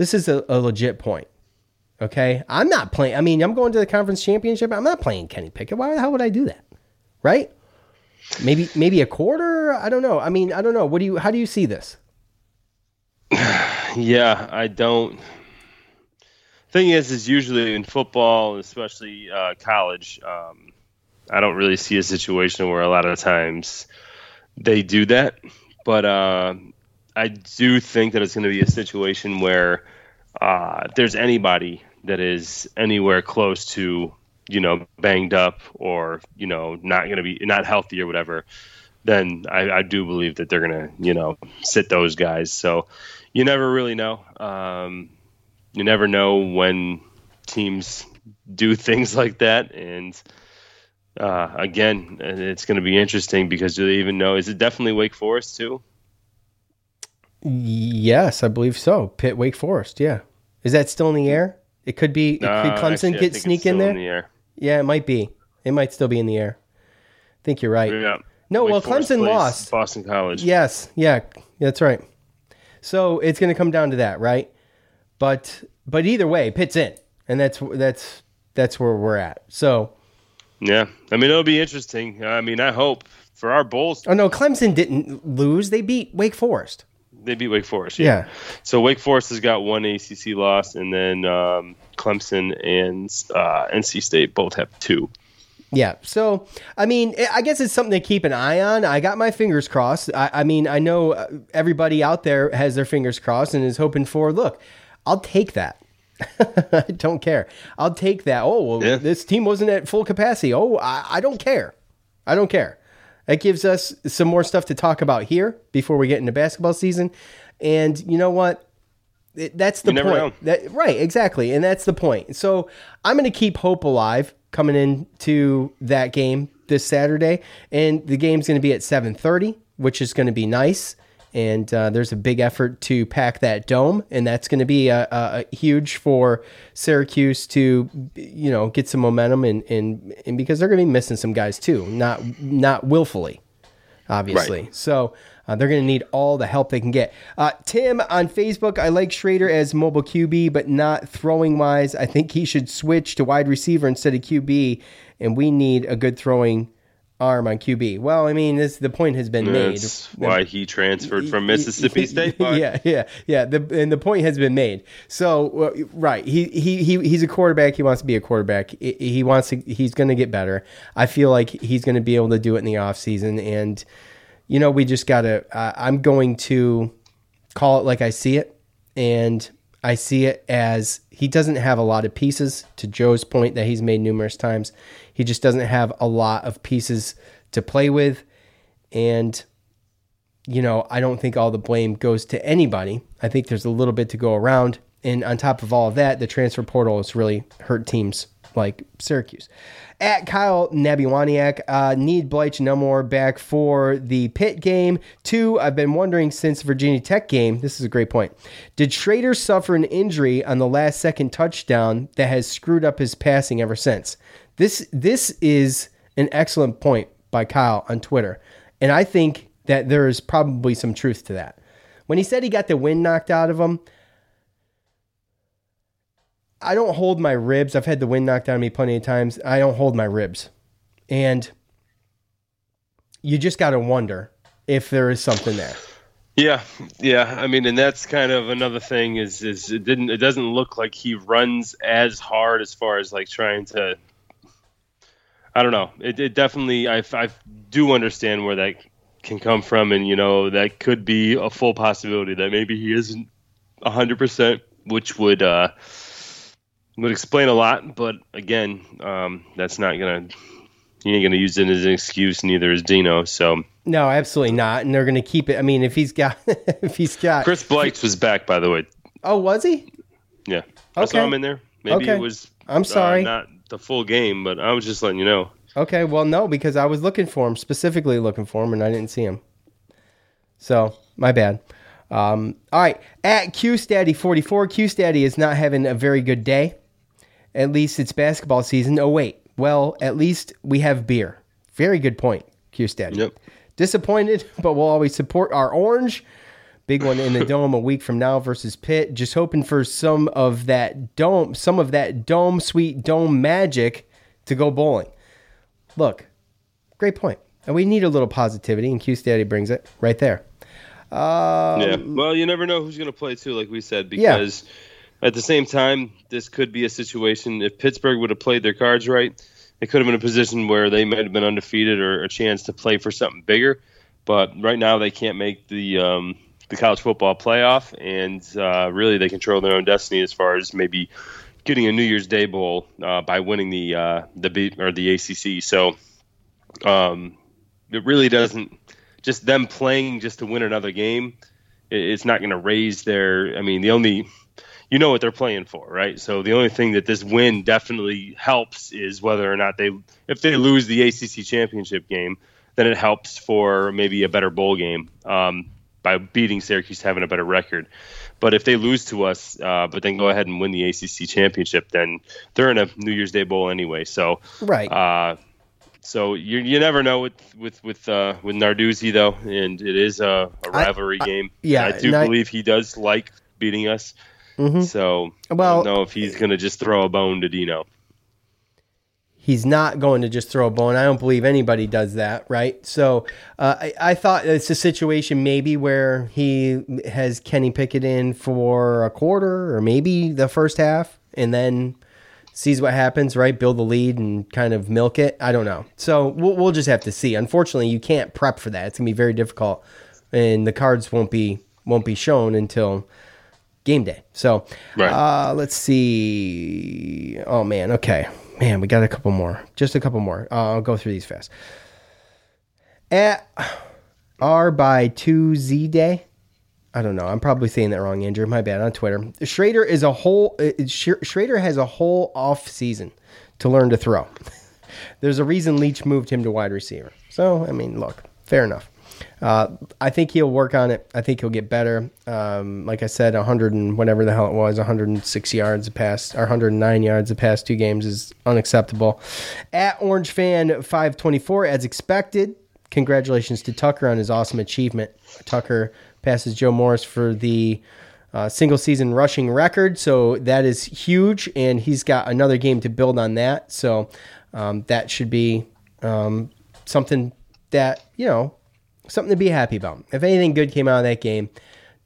this is a, a legit point. Okay. I'm not playing. I mean, I'm going to the conference championship. I'm not playing Kenny Pickett. Why the hell would I do that? Right? Maybe maybe a quarter. I don't know. I mean, I don't know. What do you? How do you see this? yeah, I don't. Thing is, is usually in football, especially uh, college, um, I don't really see a situation where a lot of times they do that. But uh, I do think that it's going to be a situation where uh, there's anybody that is anywhere close to you know banged up or you know not going to be not healthy or whatever, then I, I do believe that they're going to you know sit those guys. So you never really know. Um, you never know when teams do things like that and. Uh, again, it's going to be interesting because do they even know? Is it definitely Wake Forest too? Yes, I believe so. Pitt Wake Forest. Yeah, is that still in the air? It could be. It could Clemson actually, get sneak in there? In the. Yeah, it might be. It might still be in the air. I think you're right. Yeah. No, Wake well, Forest Clemson lost. Boston College. Yes, yeah, that's right. So it's going to come down to that, right? But but either way, Pitt's in, and that's that's that's where we're at. So Yeah, I mean it'll be interesting. I mean, I hope for our Bulls, oh no, Clemson didn't lose; they beat Wake Forest. They beat Wake Forest. Yeah. So Wake Forest has got one ACC loss, and then um, Clemson and uh, NC State both have two. Yeah. So, I mean, I- guess it's something to keep an eye on. I got my fingers crossed. I, I mean, I know uh, everybody out there has their fingers crossed and is hoping for, look, I'll take that. I don't care. I'll take that. Oh, well, this team wasn't at full capacity. Oh, I, I don't care. I don't care. That gives us some more stuff to talk about here before we get into basketball season. And you know what? It- that's the point. That right, exactly, and that's the point. So I'm going to keep hope alive coming into that game this Saturday, and the game's going to be at 7:30, which is going to be nice. And uh, there's a big effort to pack that dome, and that's going to be a, a, a huge for Syracuse to, you know, get some momentum, and and, and because they're going to be missing some guys too, not not willfully, obviously. Right. So. Uh, they're going to need all the help they can get. Uh, Tim on Facebook, I like Shrader as mobile QB, but not throwing wise. I think he should switch to wide receiver instead of QB, and we need a good throwing arm on QB. Well, I mean, this the point has been That's made. why he transferred from Mississippi State. But yeah, yeah, yeah. The, and the point has been made. So uh, right, he, he he he's a quarterback. He wants to be a quarterback. He, he wants to. He's going to get better. I feel like he's going to be able to do it in the off season. And you know, we just got to. Uh, I'm going to call it like I see it, and I see it as he doesn't have a lot of pieces. To Joe's point that he's made numerous times, he just doesn't have a lot of pieces to play with, and you know, I don't think all the blame goes to anybody. I think there's a little bit to go around. And on top of all of that, the transfer portal has really hurt teams like Syracuse. At Kyle Nabiwaniak, uh, need Bleich no more back for the Pitt game. Two, I've been wondering since Virginia Tech game. This is a great point. Did Shrader suffer an injury on the last second touchdown that has screwed up his passing ever since? This this is an excellent point by Kyle on Twitter, and I think that there is probably some truth to that. When he said he got the wind knocked out of him, I don't hold my ribs. I've had the wind knocked out of me plenty of times. I don't hold my ribs. And you just got to wonder if there is something there. Yeah, yeah. I mean, and that's kind of another thing is is it didn't it doesn't look like he runs as hard as far as like trying to. I don't know. It, it definitely I I do understand where that can come from, and you know that could be a full possibility that maybe he isn't hundred percent, which would uh would explain a lot. But again, um, that's not gonna you ain't gonna use it as an excuse. Neither is Dino. So No, absolutely not. And they're going to keep it. I mean, if he's got, if he's got, Chris Bleich was back, by the way. oh, was he? Yeah, I saw him in there. Maybe Okay. it was. I'm sorry. Uh, not the full game, but I was just letting you know. Okay, well, no, because I was looking for him, specifically looking for him, and I didn't see him. So, my bad. Um, all right, at QStaddy44, QStaddy is not having a very good day. At least it's basketball season. Oh, wait. Well, at least we have beer. Very good point, QStaddy. Yep. Disappointed, but we'll always support our orange. Big one in the dome a week from now versus Pitt. Just hoping for some of that dome, some of that dome, sweet dome magic to go bowling. Look, great point. And we need a little positivity, and Q Daddy brings it right there. Um, yeah. Well, you never know who's going to play too, like we said, Yeah. because at the same time, this could be a situation. If Pittsburgh would have played their cards right, it could have been a position where they might have been undefeated or a chance to play for something bigger. But right now, they can't make the um, the college football playoff, and uh, really, they control their own destiny as far as maybe getting a New Year's Day bowl uh, by winning the uh, the B, or the ACC. So um, it really doesn't just them playing just to win another game. it- It's not going to raise their. I mean, the only you know what they're playing for, right? So the only thing that this win definitely helps is whether or not they if they lose the ACC championship game, then it helps for maybe a better bowl game um, by beating Syracuse having a better record. But if they lose to us, uh, but then go ahead and win the ACC championship, then they're in a New Year's Day bowl anyway. So Right. uh, so you you never know with with with uh, with Narduzzi though, and it is a, a rivalry game. yeah, I do and I- believe he does like beating us. Mhm. So Well- I don't know if he's going to just throw a bone to Dino. He's not going to just throw a bone. I don't believe anybody does that, right? So uh, I, I thought it's a situation maybe where he has Kenny Pickett in for a quarter or maybe the first half and then sees what happens, right? Build the lead and kind of milk it. I don't know. So we'll, we'll just have to see. Unfortunately, you can't prep for that. It's gonna be very difficult, and the cards won't be won't be shown until game day. So Right. uh, let's see. Oh man, okay, man, we got a couple more. Just a couple more. Uh, I'll go through these fast. At R by two Z day. I don't know. I'm probably saying that wrong, Andrew. My bad on Twitter. Shrader is a whole. uh, Shrader has a whole off season to learn to throw. There's a reason Leach moved him to wide receiver. So I mean, look, fair enough. Uh, I think he'll work on it. I think he'll get better. Um, like I said, 100 and whatever the hell it was, 106 yards the past, or 109 yards the past two games is unacceptable. At Orange Fan 524, as expected. Congratulations to Tucker on his awesome achievement. Tucker passes Joe Morris for the uh, single season rushing record, so that is huge, and he's got another game to build on that. So um, that should be um, something that you know something to be happy about. If anything good came out of that game,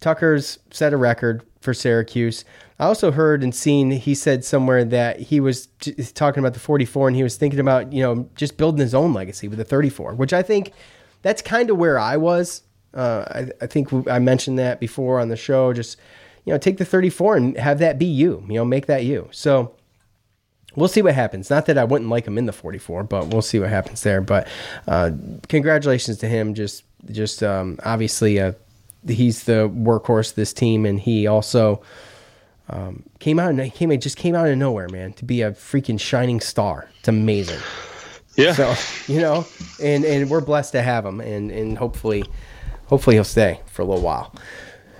Tucker's set a record for Syracuse. I also heard and seen he said somewhere that he was t- talking about the 44 and he was thinking about, you know, just building his own legacy with the 34, which I think that's kind of where I was. Uh, I, I think I mentioned that before on the show. Just, you know, take the 34 and have that be you, you know, make that you. So, we'll see what happens. Not that I wouldn't like him in the 44, but we'll see what happens there. But uh, congratulations to him. Just, just um, obviously, uh, he's the workhorse of this team, and he also um, came out and came just came out of nowhere, man, to be a freaking shining star. It's amazing. Yeah. So you know, and and we're blessed to have him, and and hopefully, hopefully he'll stay for a little while.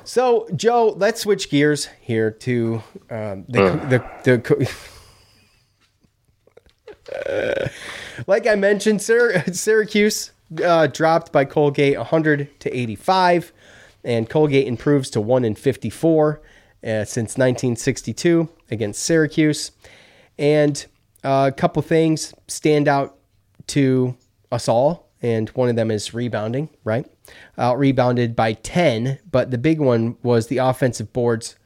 So Joe, let's switch gears here to um, the, Uh. the the. Uh, like I mentioned, Syr- Syracuse uh, dropped by Colgate 100 to 85, and Colgate improves to 1 in 54 uh, since 1962 against Syracuse. And uh, a couple things stand out to us all, and one of them is rebounding, right? Out rebounded by 10, but the big one was the offensive boards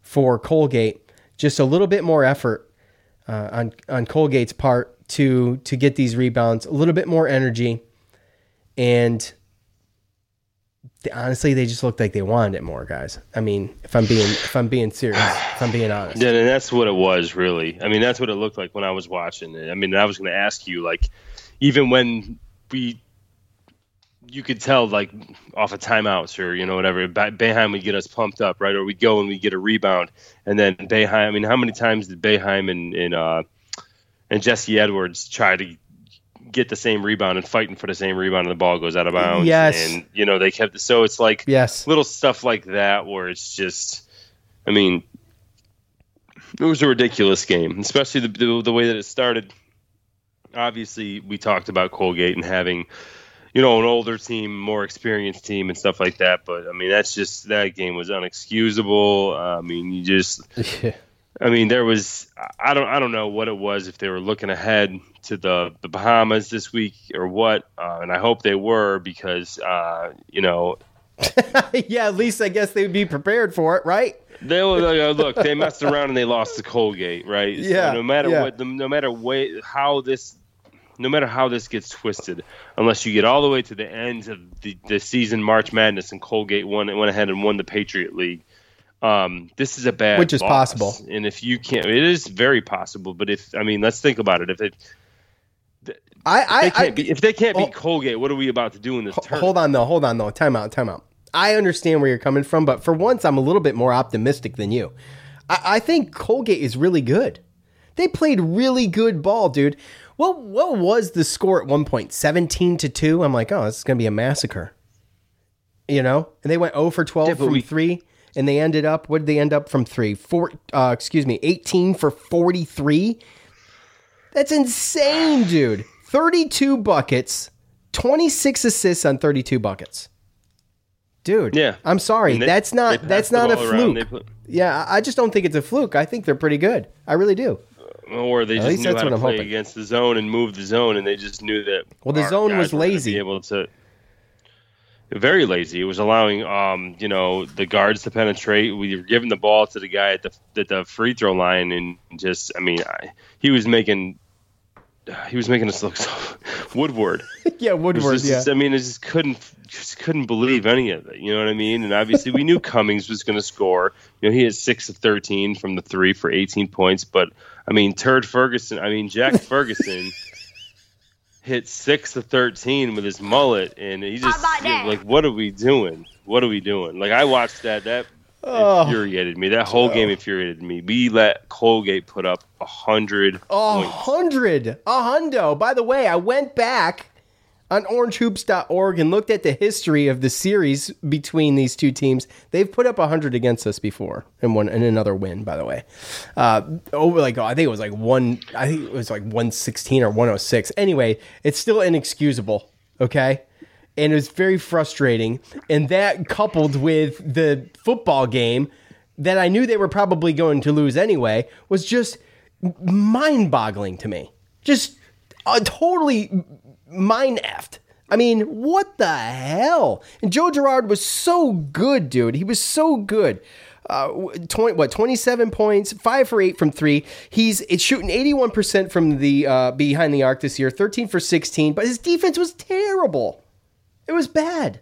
for Colgate. Just a little bit more effort uh, on on Colgate's part to to get these rebounds, a little bit more energy, and they, honestly, they just looked like they wanted it more, guys. I mean, if I'm being if I'm being serious, if I'm being honest, Yeah, and that's what it was really. I mean, that's what it looked like when I was watching it. I mean, I was going to ask you, like, even when we, you could tell, like, off of timeouts or you know whatever, Boeheim would get us pumped up, right? Or we go and we get a rebound, and then Boeheim. I mean, how many times did Boeheim and and uh, and Jesse Edwards try to get the same rebound and fighting for the same rebound, and the ball goes out of bounds? Yes. and you know they kept. So it's like yes, little stuff like that where it's just, I mean, it was a ridiculous game, especially the, the the way that it started. Obviously, we talked about Colgate and having, you know, an older team, more experienced team, and stuff like that. But I mean, that's just that game was unexcusable. I mean, you just, I mean, there was, I don't, I don't know what it was if they were looking ahead to the the Bahamas this week or what, uh, and I hope they were because, uh, you know, yeah, at least I guess they would be prepared for it, right? They were like, look, they messed around and they lost to Colgate, right? Yeah, no matter yeah. what, no matter way how this, no matter how this gets twisted, unless you get all the way to the end of the, the season, March Madness, and Colgate won, went ahead and won the Patriot League. Um, this is a bad, Which is loss. possible. And if you can't, it is very possible. But if I mean, let's think about it. If it, I, if I, they can't I be, if they can't beat Colgate, what are we about to do in this tournament? hold on though, hold on though. Time out, time out. I understand where you're coming from, but for once, I'm a little bit more optimistic than you. I, I think Colgate is really good. They played really good ball, dude. What what was the score at one point? 17 to 2? I'm like, oh, this is gonna be a massacre. You know? And they went 0 for 12 Yeah, from we- three. And they ended up, what did they end up from three? Four uh, excuse me, 18 for 43. That's insane, dude. 32 buckets, 26 assists on 32 buckets. Dude, Yeah. I'm sorry. They- that's not that's not a fluke. Put- yeah, I just don't think it's a fluke. I think they're pretty good. I really do. or they At just knew how to play hoping. against the zone and move the zone, and they just knew that. Well, the zone was lazy. Be able to very lazy. It was allowing, um, you know, the guards to penetrate. We were giving the ball to the guy at the at the free throw line, and just, I mean, I, he was making. He was making us look so Woodward. yeah, Woodward. just- yeah. I mean, I just couldn't just couldn't believe any of it. You know what I mean? And obviously, we knew Cummings was going to score. You know, he had six of thirteen from the three for eighteen points. But I mean, Turd Ferguson. I mean, Jack Ferguson hit six to thirteen with his mullet, and he just you know, like, what are we doing? What are we doing? Like, I watched that. That Oh. infuriated me. That whole game oh. infuriated me. We let Colgate put up a hundred A hundred, a hundo. By the way, I went back. On orangehoops.org and looked at the history of the series between these two teams, they've put up 100 against us before and one and another win, by the way. Uh, over like I think it was like one I think it was like 116 or 106. Anyway, it's still inexcusable, okay? And it was very frustrating. And that coupled with the football game that I knew they were probably going to lose anyway was just mind boggling to me. Just uh, totally mind effed. I mean, what the hell? And Joe Girard was so good, dude. He was so good. Uh, 20, what 27 points, five for eight from three. He's it's shooting 81 percent from the uh, behind the arc this year, 13 for 16. But his defense was terrible. It was bad.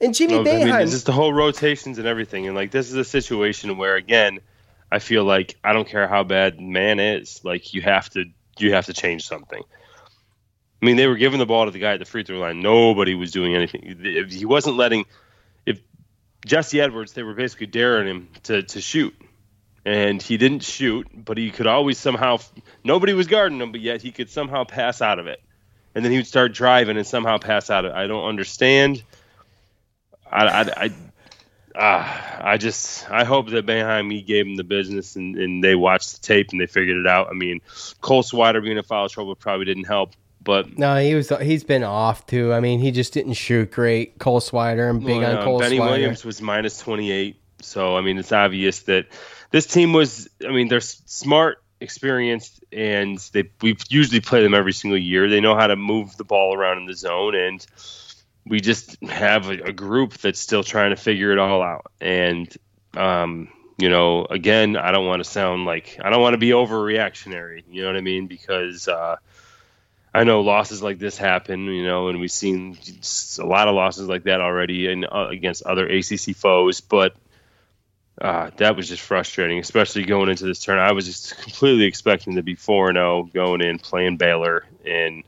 And Jimmy No, I mean, just the whole rotations and everything. And like, this is a situation where, again, I feel like I don't care how bad man is. Like, you have to you have to change something. I mean, they were giving the ball to the guy at the free throw line. Nobody was doing anything. He wasn't letting, if Jesse Edwards, they were basically daring him to to shoot, and he didn't shoot, but he could always somehow. Nobody was guarding him, but yet he could somehow pass out of it, and then he would start driving and somehow pass out of it. I don't understand. I, I, I uh, I just I hope that Boeheim he gave him the business and, and they watched the tape and they figured it out. I mean, Cole Swider being in foul trouble probably didn't help, but no, he was he's been off too. I mean, he just didn't shoot great. Cole Swider, I'm big well, on Cole Benny Swider. Williams was minus twenty eight, so I mean it's obvious that this team was. I mean they're smart, experienced, and they we usually play them every single year. They know how to move the ball around in the zone and we just have a, a group that's still trying to figure it all out. And, um, you know, again, I don't want to sound like I don't want to be overreactionary. You know what I mean? Because uh, I know losses like this happen. You know, and we've seen a lot of losses like that already and uh, against other ACC foes. But uh, that was just frustrating, especially going into this turn. I was just completely expecting to be four and zero going in playing Baylor and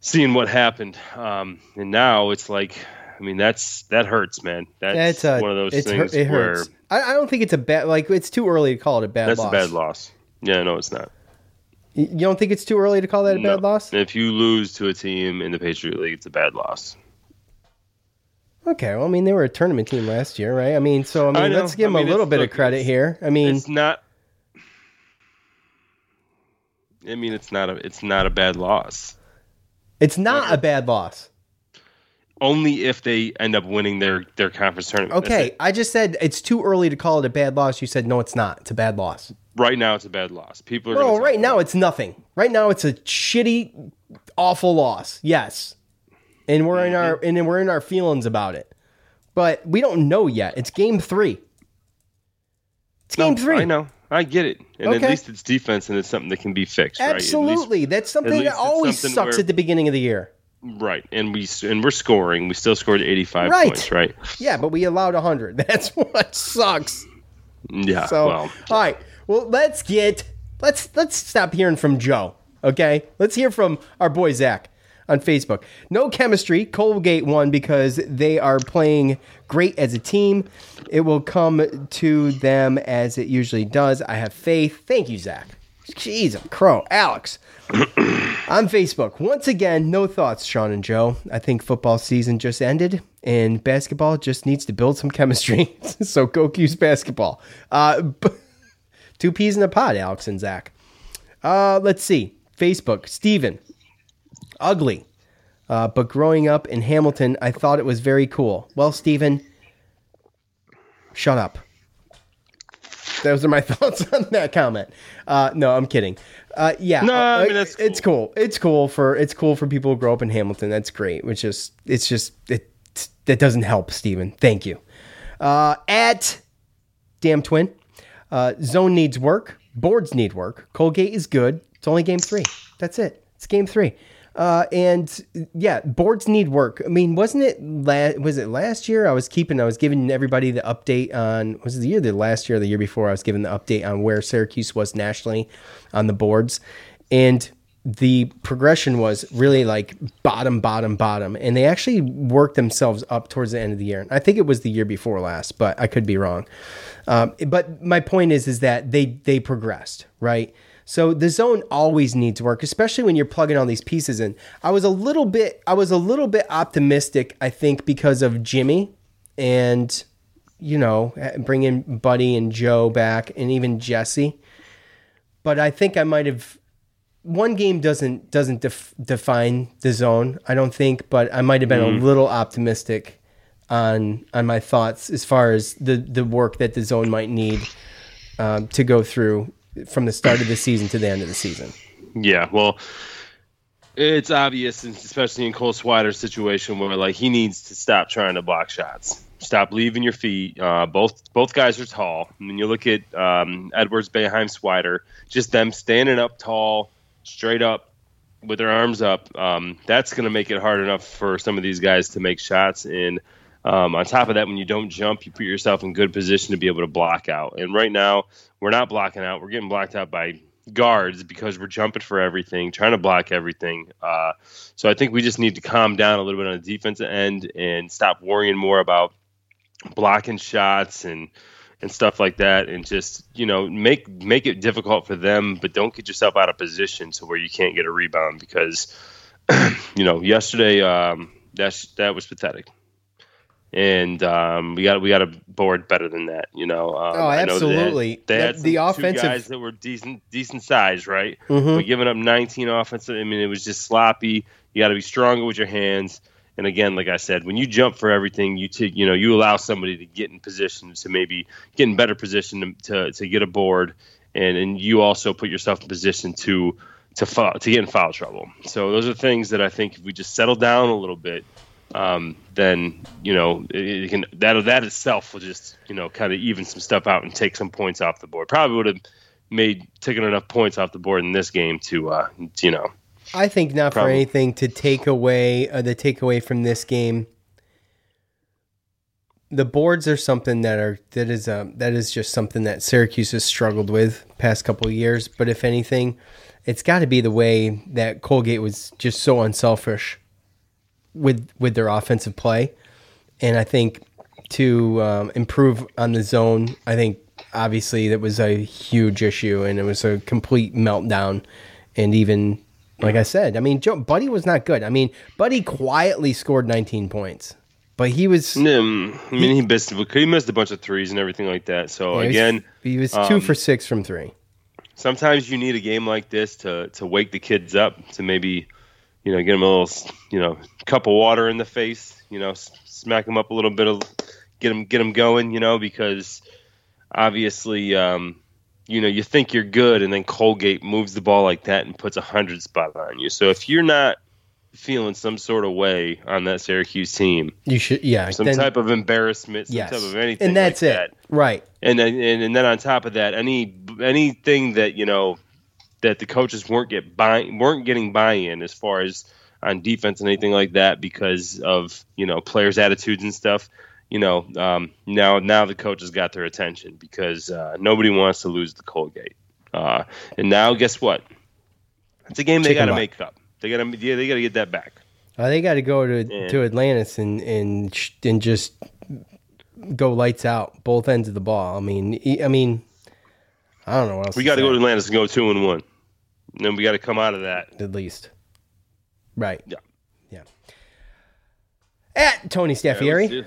seeing what happened. Um, and now it's like, I mean, that's that hurts, man. That's a, one of those things hurt, it where hurts. I, I don't think it's a bad like it's too early to call it a bad that's loss. a bad loss. Yeah, no, it's not. You don't think it's too early to call that a No. bad loss? If you lose to a team in the Patriot League, it's a bad loss. Okay, well, I mean, they were a tournament team last year, right? I mean, so I mean, I let's give them I mean, a little bit look, of credit here. I mean, it's not. I mean, it's not a it's not a bad loss. it's not a bad loss. Only if they end up winning their their conference tournament. Okay. I just said it's too early to call it a bad loss. You said no, it's not. It's a bad loss. Right now it's a bad loss. People are Bro, right now it's nothing. Right now it's a shitty, awful loss. Yes, and we're in our Mm-hmm. and we're in our feelings about it, but we don't know yet. It's game three. It's game No, three. I know. I get it. And Okay. at least it's defense and it's something that can be fixed, right? Least- Absolutely, that's something that always something sucks where- at the beginning of the year. Right. And we and we're scoring. We still scored 85 Right. points, right? Yeah, but we allowed hundred. That's what sucks. Yeah. So, well, all right. Well, let's get let's let's stop hearing from Joe. Okay, let's hear from our boy Zach on Facebook. No chemistry. Colgate won because they are playing great as a team. It will come to them as it usually does. I have faith. Thank you, Zach. Jeez, I'm crow. Alex. on Facebook. Once again, no thoughts, Sean and Joe. I think football season just ended and basketball just needs to build some chemistry. so go Cuse basketball. Uh, b- two peas in a pod, Alex and Zach. Uh, let's see. Facebook. Steven. Ugly. Uh, but growing up in Hamilton, I thought it was very cool. Well, Steven, shut up. Those are my thoughts on that comment. Uh, no, I'm kidding. Uh, yeah, No, I uh, mean, that's it's cool. It's cool for it's cool for people who grow up in Hamilton. That's great. Which is it's just it that doesn't help, Steven. Thank you. Uh, at damn twin, uh, zone needs work. Boards need work. Colgate is good. It's only game three. That's it. It's game three. Uh, and yeah, boards need work. I mean, wasn't it la- was it last year? I was keeping, I was giving everybody the update on was it the year the last year or the year before? I was giving the update on where Syracuse was nationally on the boards, and the progression was really like bottom, bottom, bottom, and they actually worked themselves up towards the end of the year. I think it was the year before last, but I could be wrong. Um, but my point is, is that they they progressed, right? So the zone always needs work, especially when you're plugging all these pieces in. I was a little bit, I was a little bit optimistic, I think, because of Jimmy and you know bringing Buddy and Joe back, and even Jesse. But I think I might have one game doesn't doesn't def- define the zone. I don't think, but I might have been Mhm. a little optimistic on on my thoughts as far as the the work that the zone might need um, to go through from the start of the season to the end of the season. Yeah, well, it's obvious, especially in Cole Swider's situation, where like he needs to stop trying to block shots, stop leaving your feet. Uh, both both guys are tall. Mean, you look at um, Edwards, Boeheim, Swider, just them standing up tall, straight up with their arms up. Um, that's going to make it hard enough for some of these guys to make shots. And um, on top of that, when you don't jump, you put yourself in good position to be able to block out. And right now, we're not blocking out. We're getting blocked out by guards because we're jumping for everything, trying to block everything. Uh, so I think we just need to calm down a little bit on the defensive end and stop worrying more about blocking shots and and stuff like that, and just you know make make it difficult for them, but don't get yourself out of position to where you can't get a rebound because you know yesterday um, that's that was pathetic. And um, we got we got a board better than that, you know. Um, Oh, I know that absolutely. They had, That- the offensive- guys that were decent decent size, right? Mhm. But giving up 19 offensive, I mean, it was just sloppy. You got to be stronger with your hands. And again, like I said, when you jump for everything, you take, you know, you allow somebody to get in position to maybe get in better position to, to, to get a board, and and you also put yourself in position to to to get in foul trouble. So those are things that I think if we just settle down a little bit, um, then you know it, it can that that itself will just you know kind of even some stuff out and take some points off the board. Probably would have made taken enough points off the board in this game to uh, to, you know I think not for anything to take away uh, the takeaway from this game. The boards are something that are that is um, that is just something that Syracuse has struggled with past couple of years. But if anything, it's got to be the way that Colgate was just so unselfish with with their offensive play, and I think to um, improve on the zone, I think obviously that was a huge issue, and it was a complete meltdown. And even like I said, I mean, Joe, Buddy was not good. I mean, Buddy quietly scored 19 points, but he was Mm, I mean, he missed he missed a bunch of threes and everything like that. So Yeah, he was- again, he was two um, for six from three. Sometimes you need a game like this to to wake the kids up to maybe, you know, get them a little, you know, cup of water in the face. You know, smack them up a little bit of, get them get them going. You know, because obviously, um, you know, you think you're good, and then Colgate moves the ball like that and puts a hundred spot on you. So if you're not feeling some sort of way on that Syracuse team, You should, yeah, some then- type of embarrassment, some yes, type of anything, and that's like it, that. right? And then and, and then on top of that, any anything that you know that the coaches weren't get buy weren't getting buy-in as far as on defense and anything like that because of you know players' attitudes and stuff. You know, um, now now the coaches got their attention because uh, nobody wants to lose the Colgate. Uh, and now, guess what? It's a game they got to make up. They got to yeah, they got to get that back. Uh, they got to go to Yeah. to Atlantis and and and just go lights out both ends of the ball. I mean, I mean, I don't know what else. We got to go to Atlantis and go two and one. And then we got to come out of that at least. Right. Yeah. At Tony Staffieri.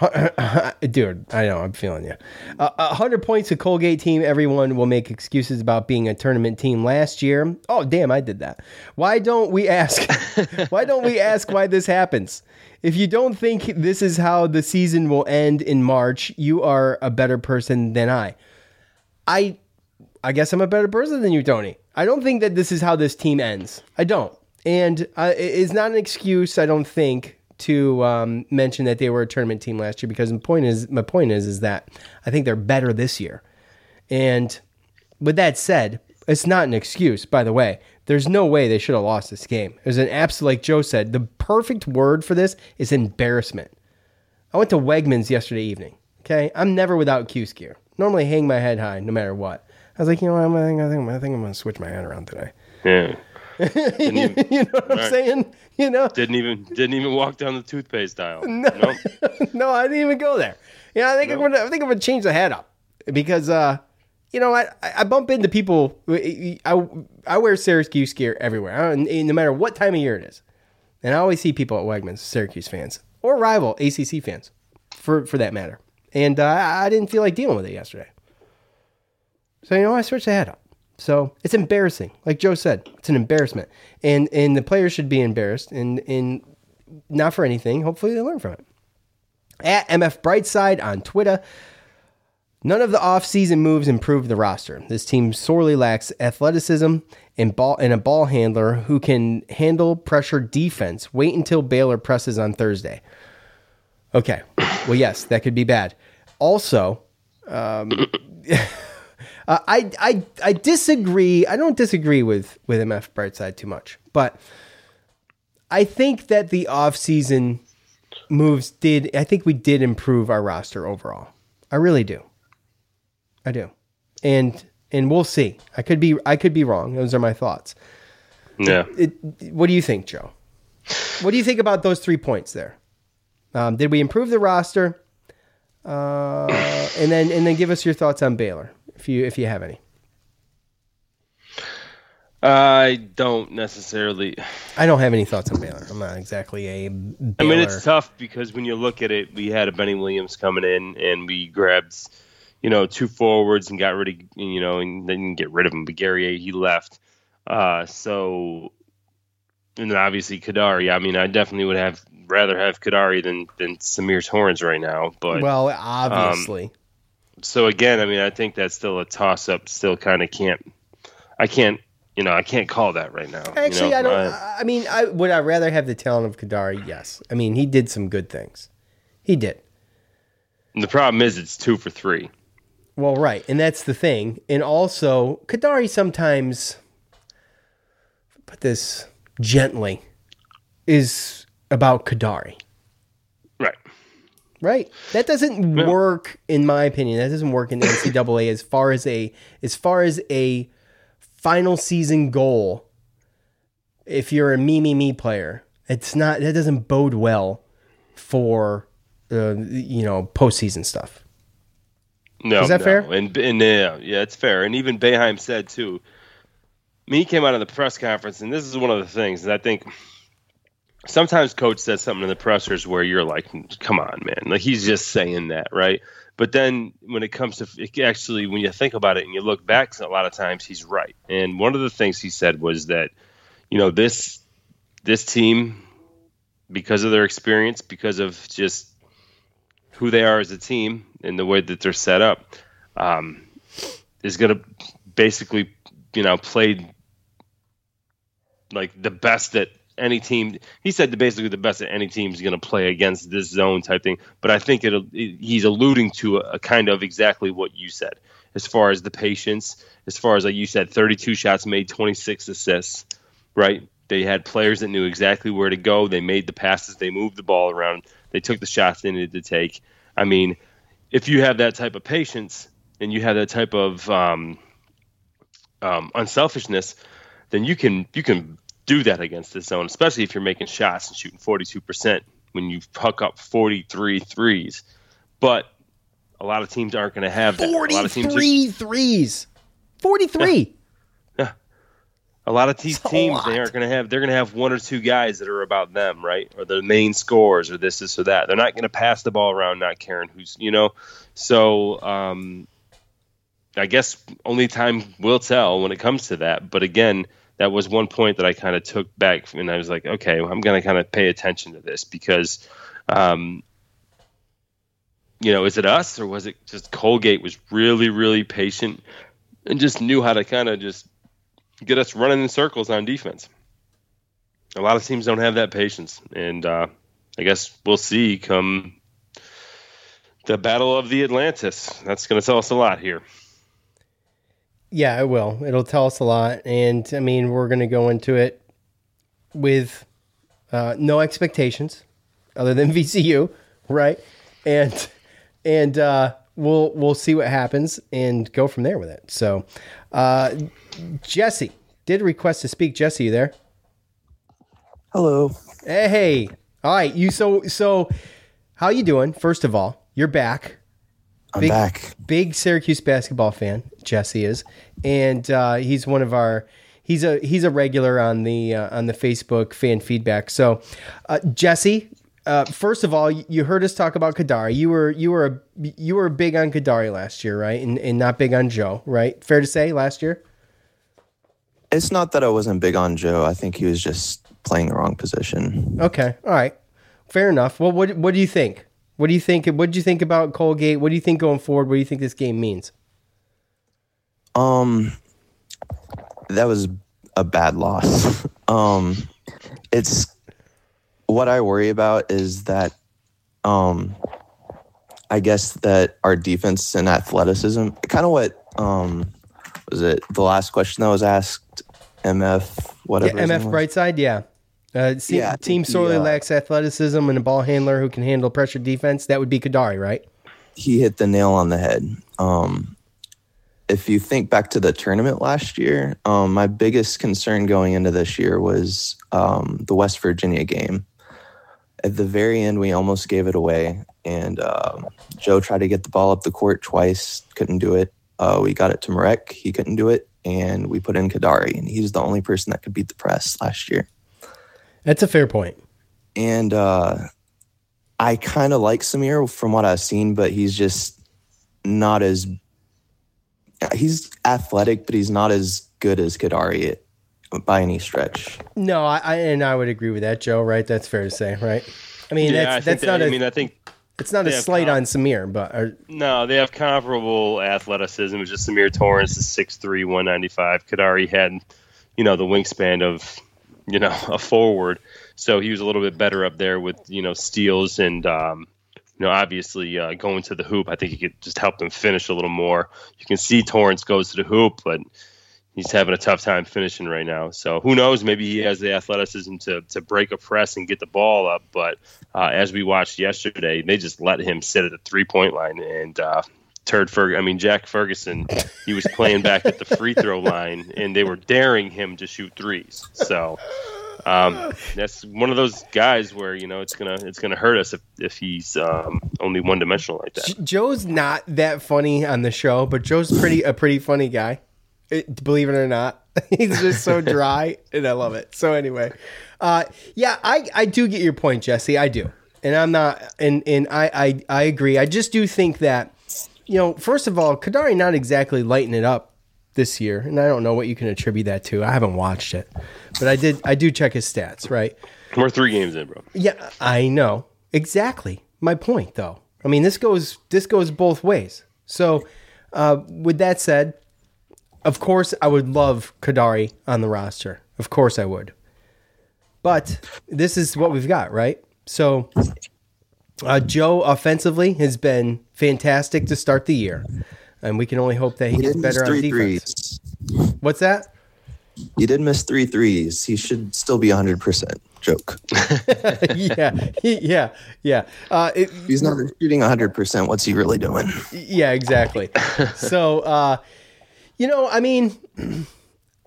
Dude, I know, I'm feeling you. Uh, A 100 points to Colgate team. Everyone will make excuses about being a tournament team last year. Oh, damn, I did that. Why don't we ask? why don't we ask why this happens? If you don't think this is how the season will end in March, you are a better person than I. I I guess I'm a better person than you, Tony. I don't think that this is how this team ends. I don't. And uh, it is not an excuse, I don't think, to um, mention that they were a tournament team last year because my point is my point is is that I think they're better this year. And with that said, it's not an excuse, by the way. There's no way they should have lost this game. It was an absolute, like Joe said, the perfect word for this is embarrassment. I went to Wegmans yesterday evening. Okay, I'm never without Cuse gear. Normally, hang my head high no matter what. I was like, you know what? I think I think, I think I'm to switch my head around today. Yeah. Even, you know what I'm Right. saying? You know, Didn't even didn't even walk down the toothpaste aisle. No. Nope. no, I didn't even go there. Yeah, I think I'm gonna. I think I'm gonna change the head up because, uh, you know, I I bump into people. I I wear Syracuse gear everywhere, I- no matter what time of year it is, and I always see people at Wegmans, Syracuse fans or rival ACC fans, for for that matter. And uh, I I didn't feel like dealing with it yesterday, so you know, I switched the head up. So it's embarrassing, like Joe said, it's an embarrassment, and and the players should be embarrassed, and and not for anything. Hopefully, they learn from it at MF Brightside on Twitter. None of the offseason moves improved the roster. This team sorely lacks athleticism and ball and a ball handler who can handle pressure defense. Wait until Baylor presses on Thursday. Okay. Well, yes, that could be bad. Also, um, uh, I I I disagree. I don't disagree with with MF Brightside too much, but I think that the offseason moves did I think we did improve our roster overall. I really do. I do. And and we'll see. I could be I could be wrong. Those are my thoughts. Yeah. It, what do you think, Joe? What do you think about those three points there? Um, did we improve the roster? Uh, and then and then give us your thoughts on Baylor if you if you have any. I don't necessarily. I don't have any thoughts on Baylor. I'm not exactly a Baylor. I mean, it's tough because when you look at it, we had a Benny Williams coming in, and we grabbed, you know, two forwards and got rid of, you know, and then get rid of him. But Gary, he left. Uh, so, and then obviously Kadary. I mean, I definitely would have rather have Kadary than than Symir Torrence right now. But well, um, obviously. So again, I mean, I think that's still a toss up. Still, kind of can't. I can't. You know, I can't call that right now. you Actually, know? I don't. I mean, I would I rather have the talent of Kadary? Yes. I mean, he did some good things. He did. And the problem is, it's two for three. Well, right, and that's the thing. And also, Kadary sometimes, put this gently, is about Kadary. Right. That doesn't work, in my opinion. That doesn't work in the NCAA as far as a as far as a final season goal. If you're a me me me player, it's not. That doesn't bode well for uh, you know postseason stuff. No, Is that no. fair? And, and yeah, yeah, it's fair. And even Boeheim said too. I mean, he came out of the press conference, and this is one of the things that I think sometimes coach says something in the pressers where you're like, "Come on, man!" Like he's just saying that, right? But then when it comes to actually, when you think about it and you look back, a lot of times he's right. And one of the things he said was that, you know, this this team, because of their experience, because of just who they are as a team and the way that they're set up, um, is going to basically, you know, play like the best that any team. He said basically the best that any team is going to play against this zone type thing. But I think it, he's alluding to a, a kind of exactly what you said as far as the patience, as far as like you said, 32 shots made, 26 assists, right? They had players that knew exactly where to go. They made the passes. They moved the ball around. They took the shots they needed to take. I mean, if you have that type of patience and you have that type of um, um, unselfishness, then you can you can do that against this zone, especially if you're making shots and shooting 42% when you puck up 43 threes. But a lot of teams aren't going to have that. A lot of teams are- 43 threes. 43. a lot of these teams they aren't going to have they're going to have one or two guys that are about them right or the main scores or this this or that they're not going to pass the ball around not caring who's you know so um i guess only time will tell when it comes to that but again that was one point that i kind of took back and i was like okay i'm going to kind of pay attention to this because um you know is it us or was it just colgate was really really patient and just knew how to kind of just get us running in circles on defense. A lot of teams don't have that patience, and uh, I guess we'll see come the Battle of the Atlantis. That's going to tell us a lot here. Yeah, it will. It'll tell us a lot. And I mean, we're going to go into it with uh, no expectations other than VCU, right? And and uh, we'll we'll see what happens and go from there with it. So, uh, Jesse, did request to speak. Jesse, you there? Hello. Hey. All right. You so so. How you doing? First of all, you're back. I'm big, back. Big Syracuse basketball fan. Jesse is, and uh, he's one of our. He's a he's a regular on the uh, on the Facebook fan feedback. So, uh, Jesse, uh, first of all, you heard us talk about Kadary. You were you were a, you were big on Kadary last year, right? And, and not big on Joe, right? Fair to say, last year. It's not that I wasn't big on Joe. I think he was just playing the wrong position. Okay, all right, fair enough. Well, what what do you think? What do you think? What did you think about Colgate? What do you think going forward? What do you think this game means? Um, that was a bad loss. um, it's what I worry about is that, um, I guess that our defense and athleticism, kind of what um, was it the last question that was asked? MF whatever. Yeah, MF? Brightside, yeah. Uh, se- Yeah, team sorely uh, lacks athleticism and a ball handler who can handle pressure defense. That would be Kadary, right? he hit the nail on the head. Um, if you think back to the tournament last year, um, my biggest concern going into this year was um, the West Virginia game. At the very end, we almost gave it away, and um, Joe tried to get the ball up the court twice, couldn't do it. Uh, we got it to Marek, he couldn't do it, and we put in Kadary, and he's the only person that could beat the press last year. That's a fair point. And uh, I kind of like Symir from what I've seen, but he's just not as. He's athletic, but he's not as good as Kadary by any stretch. No, I, I and I would agree with that, Joe. Right? That's fair to say, right? I mean, Yeah, that's I think that's that- not. I a- mean, I think it's not a slight com- on Symir, but or, No, they have comparable athleticism. It's just Symir Torrence is 6'3", 195. Kadary had, you know, the wingspan of, you know, a forward. So he was a little bit better up there with, you know, steals and, um, you know, obviously uh, going to the hoop. I think he could just help them finish a little more. You can see Torrence goes to the hoop, but he's having a tough time finishing right now. So who knows? Maybe he has the athleticism to to break a press and get the ball up. But uh, as we watched yesterday, they just let him sit at the three point line and. Uh, Turd Ferg, I mean Jack Ferguson, he was playing back at the free throw line, and they were daring him to shoot threes. So um, that's one of those guys where you know it's gonna it's gonna hurt us if, if he's um, only one dimensional like that. Joe's not that funny on the show, but Joe's pretty a pretty funny guy. It- believe it or not, he's just so dry, and I love it. So anyway, uh, yeah, I I do get your point, Jesse. I do, and I'm not, and and I I I agree. I just do think that you know, first of all, Kadary not exactly lighting it up this year, and I don't know what you can attribute that to. I haven't watched it, but I did. I do check his stats, right? We're three games in, bro. Yeah, I know exactly my point, though. I mean, this goes this goes both ways. So, uh, with that said, of course, I would love Kadary on the roster. Of course, I would. But this is what we've got, right? So, uh, Joe offensively has been fantastic to start the year, and we can only hope that he He gets better on defense. What's that? He did miss three threes. He should still be 100%. Joke. yeah, yeah, yeah. Uh, it, he's not shooting 100%, what's he really doing? Yeah, exactly. so, uh, you know, I mean,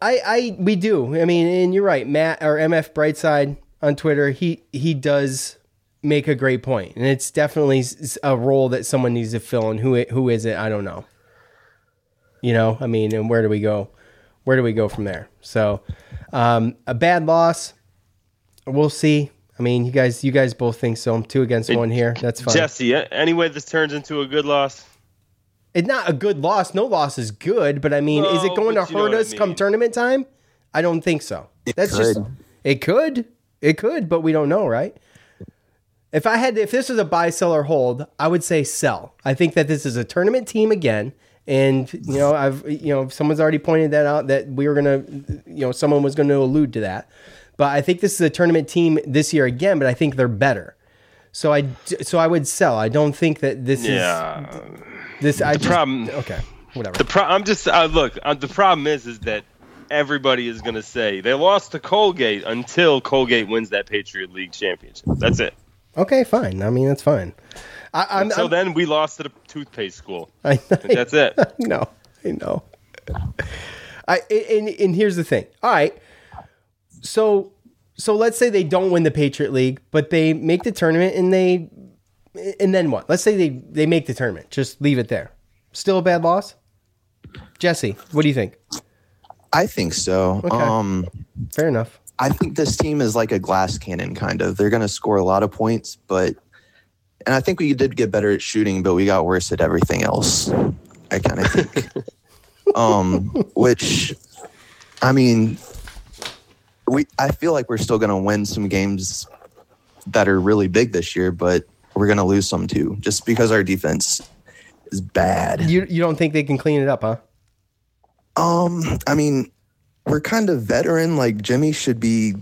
I, I, we do. I mean, and you're right, Matt or MF Brightside on Twitter. He, he does make a great point, and it's definitely a role that someone needs to fill. And who, it, who is it? I don't know. You know, I mean, and where do we go? Where do we go from there? So, um, a bad loss. We'll see. I mean, you guys, you guys both think so. I'm two against one here. That's fine. Jesse, anyway, this turns into a good loss. It's not a good loss. No loss is good, but I mean, is it going to but you know hurt what I us come tournament time? I don't think so. That's just it could. It could, but we don't know, right? If I had if this was a buy sell or hold, I would say sell. I think that this is a tournament team again. And you know, I've you know, someone's already pointed that out that we were gonna you know, someone was gonna allude to that. But I think this is a tournament team this year again, but I think they're better. So I so I would sell. I don't think that this Yeah. is this I just, problem- okay, whatever. The pro- I'm just uh, look. Uh, the problem is, is that everybody is going to say they lost to Colgate until Colgate wins that Patriot League championship. That's it. Okay, fine. I mean, that's fine. I, I'm, Until I'm then, we lost to the toothpaste school. I, That's it. No, know. I know. I and, and here's the thing. All right, so so let's say they don't win the Patriot League, but they make the tournament and they and then what? Let's say they they make the tournament. Just leave it there. Still a bad loss. Jesse, what do you think? I think so. Okay. Um, Fair enough. I think this team is like a glass cannon, kind of. They're going to score a lot of points, but and I think we did get better at shooting, but we got worse at everything else. I kind of think. um, which, I mean, we I feel like we're still going to win some games that are really big this year, but we're going to lose some too, just because our defense is bad. You you don't think they can clean it up, huh? Um, I mean, we're kind of veteran. Like Jimmy should be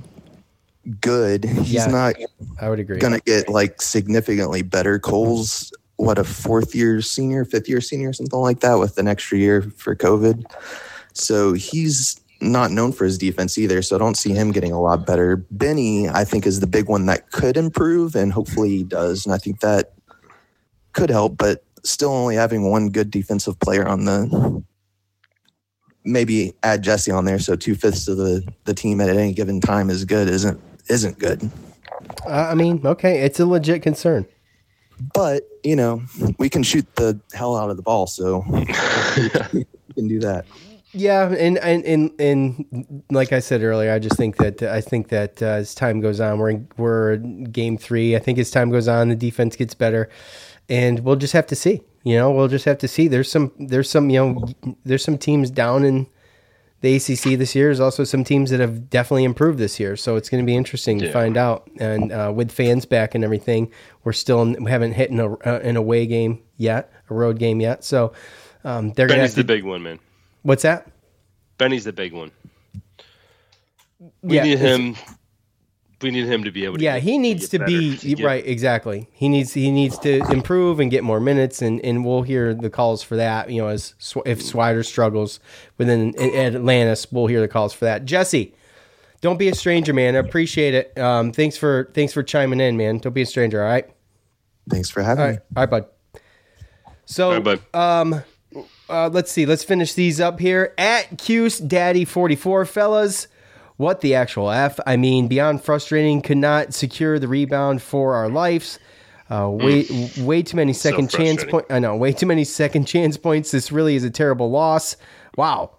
good. He's Yeah, not. I would agree. Gonna get like significantly better. Cole's what a fourth year senior, fifth year senior, something like that, with an extra year for COVID. So he's not known for his defense either. So I don't see him getting a lot better. Benny, I think, is the big one that could improve, and hopefully he does. And I think that could help, but still only having one good defensive player on the maybe add Jesse on there, so two fifths of the the team at any given time is good isn't isn't good. Uh, I mean, okay, it's a legit concern. But you know, we can shoot the hell out of the ball, so we can do that. Yeah, and and and, and like I said earlier, I just think that I think that uh, as time goes on, we're in, we're in game three. I think as time goes on, the defense gets better, and we'll just have to see. You know, we'll just have to see. There's some there's some you know there's some teams down in the ACC this year. There's also some teams that have definitely improved this year. So it's going to be interesting to find out. And uh, with fans back and everything, we're still in, we haven't hit an, uh, an away game yet, a road game yet. So um, they're going to Benny's the big one, man. What's that? Benny's the big one. We Yeah, need him. We need him to be able to. Yeah, get- he needs to get be to get- right. Exactly. He needs he needs to improve and get more minutes, and, and we'll hear the calls for that. You know, as if Swider struggles within at Atlantis, we'll hear the calls for that. Jesse, don't be a stranger, man. I appreciate it. Um, thanks for thanks for chiming in, man. Don't be a stranger. All right. Thanks for having All right, all right, bud. So, um, uh, let's see. Let's finish these up here. At Cuse Daddy forty four, fellas. What the actual f? I mean, beyond frustrating. Could not secure the rebound for our lives. Uh, way way too many second chance frustrating. point. I know way too many second chance points. This really is a terrible loss. Wow.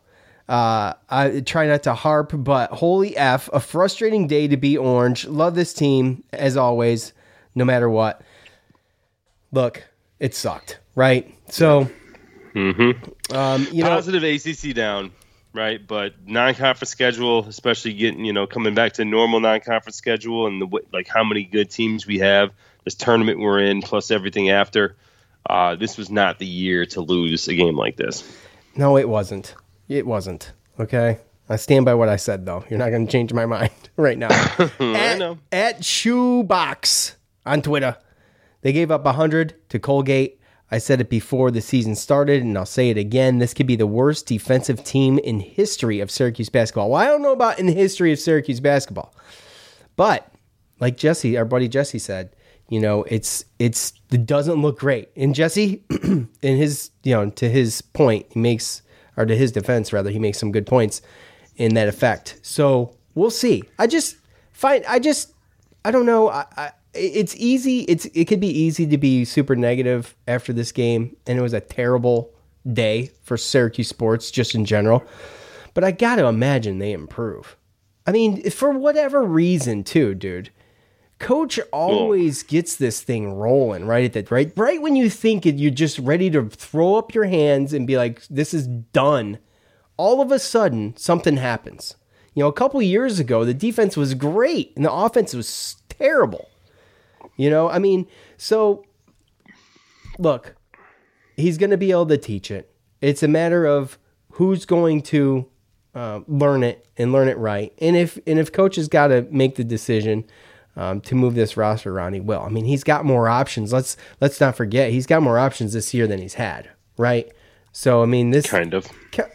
Uh, I try not to harp, but holy f, a frustrating day to be orange. Love this team as always, no matter what look, it sucked, right? So, Mm-hmm. um, you know, Positive ACC down, right? But non-conference schedule, especially getting you know coming back to normal non-conference schedule and the like how many good teams we have, this tournament we're in, plus everything after. Uh, this was not the year to lose a game like this. no, it wasn't. It wasn't. Okay. I stand by what I said, though. You're not going to change my mind right now. I know. At Shoebox on Twitter, they gave up 100 to Colgate. I said it before the season started, and I'll say it again. This could be the worst defensive team in history of Syracuse basketball. Well, I don't know about in the history of Syracuse basketball, but like Jesse, our buddy Jesse said, you know, it's it's it doesn't look great. And Jesse, in his you know, to his point, he makes or to his defense rather, he makes some good points in that effect. So we'll see. I just find I just I don't know. I, I it's easy. It's it could be easy to be super negative after this game, and it was a terrible day for Syracuse sports just in general. But I got to imagine they improve. I mean, for whatever reason, too, dude. Coach always gets this thing rolling right at the right right when you think it, you're just ready to throw up your hands and be like, "This is done." All of a sudden, something happens. You know, a couple years ago, the defense was great and the offense was terrible. You know, I mean, so look, he's going to be able to teach it. It's a matter of who's going to uh, learn it and learn it right. And if and if coach has got to make the decision um, to move this roster around, he will. I mean, he's got more options. Let's let's not forget he's got more options this year than he's had. Right. So I mean, this kind of.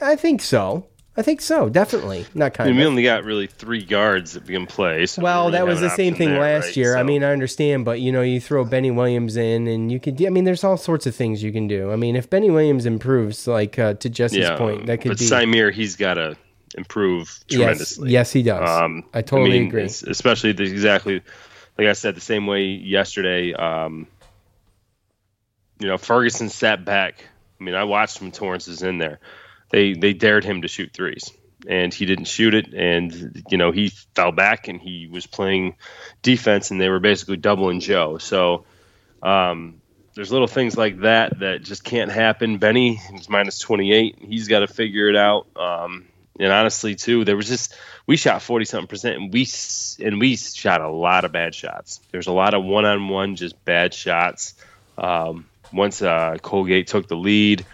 I think so. I think so, definitely. Not I kind mean, we only got really three guards that can play. So Well, we that was the same thing there, last right? year. I mean, I understand, but you know, you throw Benny Williams in, and you could. I mean, there's all sorts of things you can do. I mean, if Benny Williams improves, like uh, to Jesse's yeah, point, that could but be. But Symir, he's got to improve tremendously. yes, he does. Um, I totally mean, agree. Especially the, exactly like I said, the same way yesterday. Um, you know, Ferguson sat back. I mean, I watched when Torrence is in there. They they dared him to shoot threes, and he didn't shoot it. And you know, he fell back and he was playing defense, and they were basically doubling Joe. So. Um, there's little things like that that just can't happen. Benny is minus 28. He's got to figure it out. Um, and honestly, too, there was just we shot 40 something percent, and we and we shot a lot of bad shots. There's a lot of one on one just bad shots. Um, once uh, Colgate took the lead,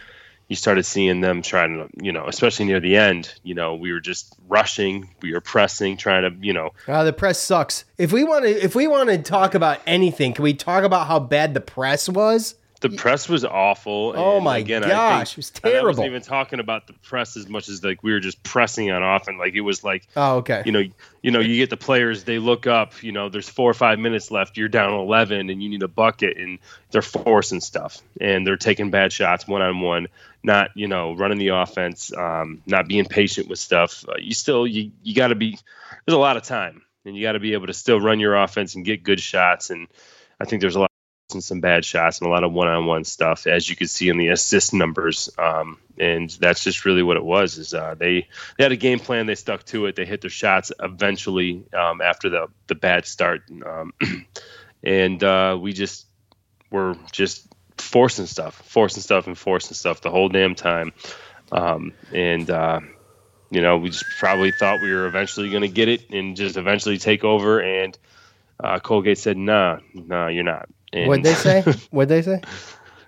you started seeing them trying to, you know, especially near the end. You know, we were just rushing, we were pressing, trying to, you know, Uh, the press sucks. If we want to, if we want to talk about anything, can we talk about how bad the press was? The press was awful. Oh my again, gosh, it was and I wasn't terrible. even talking about the press as much as like we were just pressing on off, and like it was like, Oh, okay. you know, you know, you get the players, they look up, you know, there's four or five minutes left, you're down eleven, and you need a bucket, and they're forcing stuff, and they're taking bad shots one on one, not you know running the offense, um, not being patient with stuff. Uh, you still you you got to be. There's a lot of time, and you got to be able to still run your offense and get good shots, and I think there's a lot some bad shots and a lot of one-on-one stuff, as you can see in the assist numbers. Um, and that's just really what it was. Is uh, they they had a game plan, they stuck to it, they hit their shots eventually um, after the the bad start, um, and uh, we just were just forcing stuff, forcing stuff, and forcing stuff the whole damn time. Um, and uh, you know, we just probably thought we were eventually going to get it and just eventually take over. And uh, Colgate said, "Nah, nah, you're not." And What'd they say? What'd they say?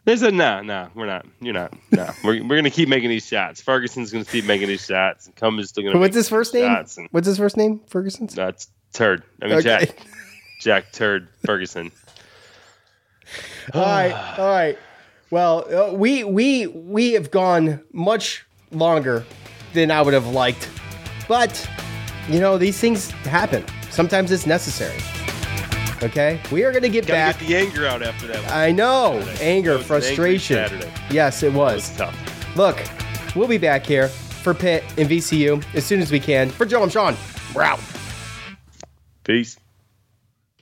They said, "Nah, nah, we're not. You're not. Nah, we're, we're gonna keep making these shots. Ferguson's gonna keep making these shots, and Cummings still gonna." What's make his first name? and What's his first name? Ferguson's. that's Turd. I mean Okay. Jack. Jack Turd Ferguson. all right, all right. Well, uh, we we we have gone much longer than I would have liked, but you know these things happen. Sometimes it's necessary. Okay, we are gonna get Gotta back. get the anger out after that. one. I know Saturday. anger, It was an angry frustration. Saturday. Yes, it was. It was tough. Look, we'll be back here for Pitt and VCU as soon as we can. For Joe, I'm Sean. We're out. Peace.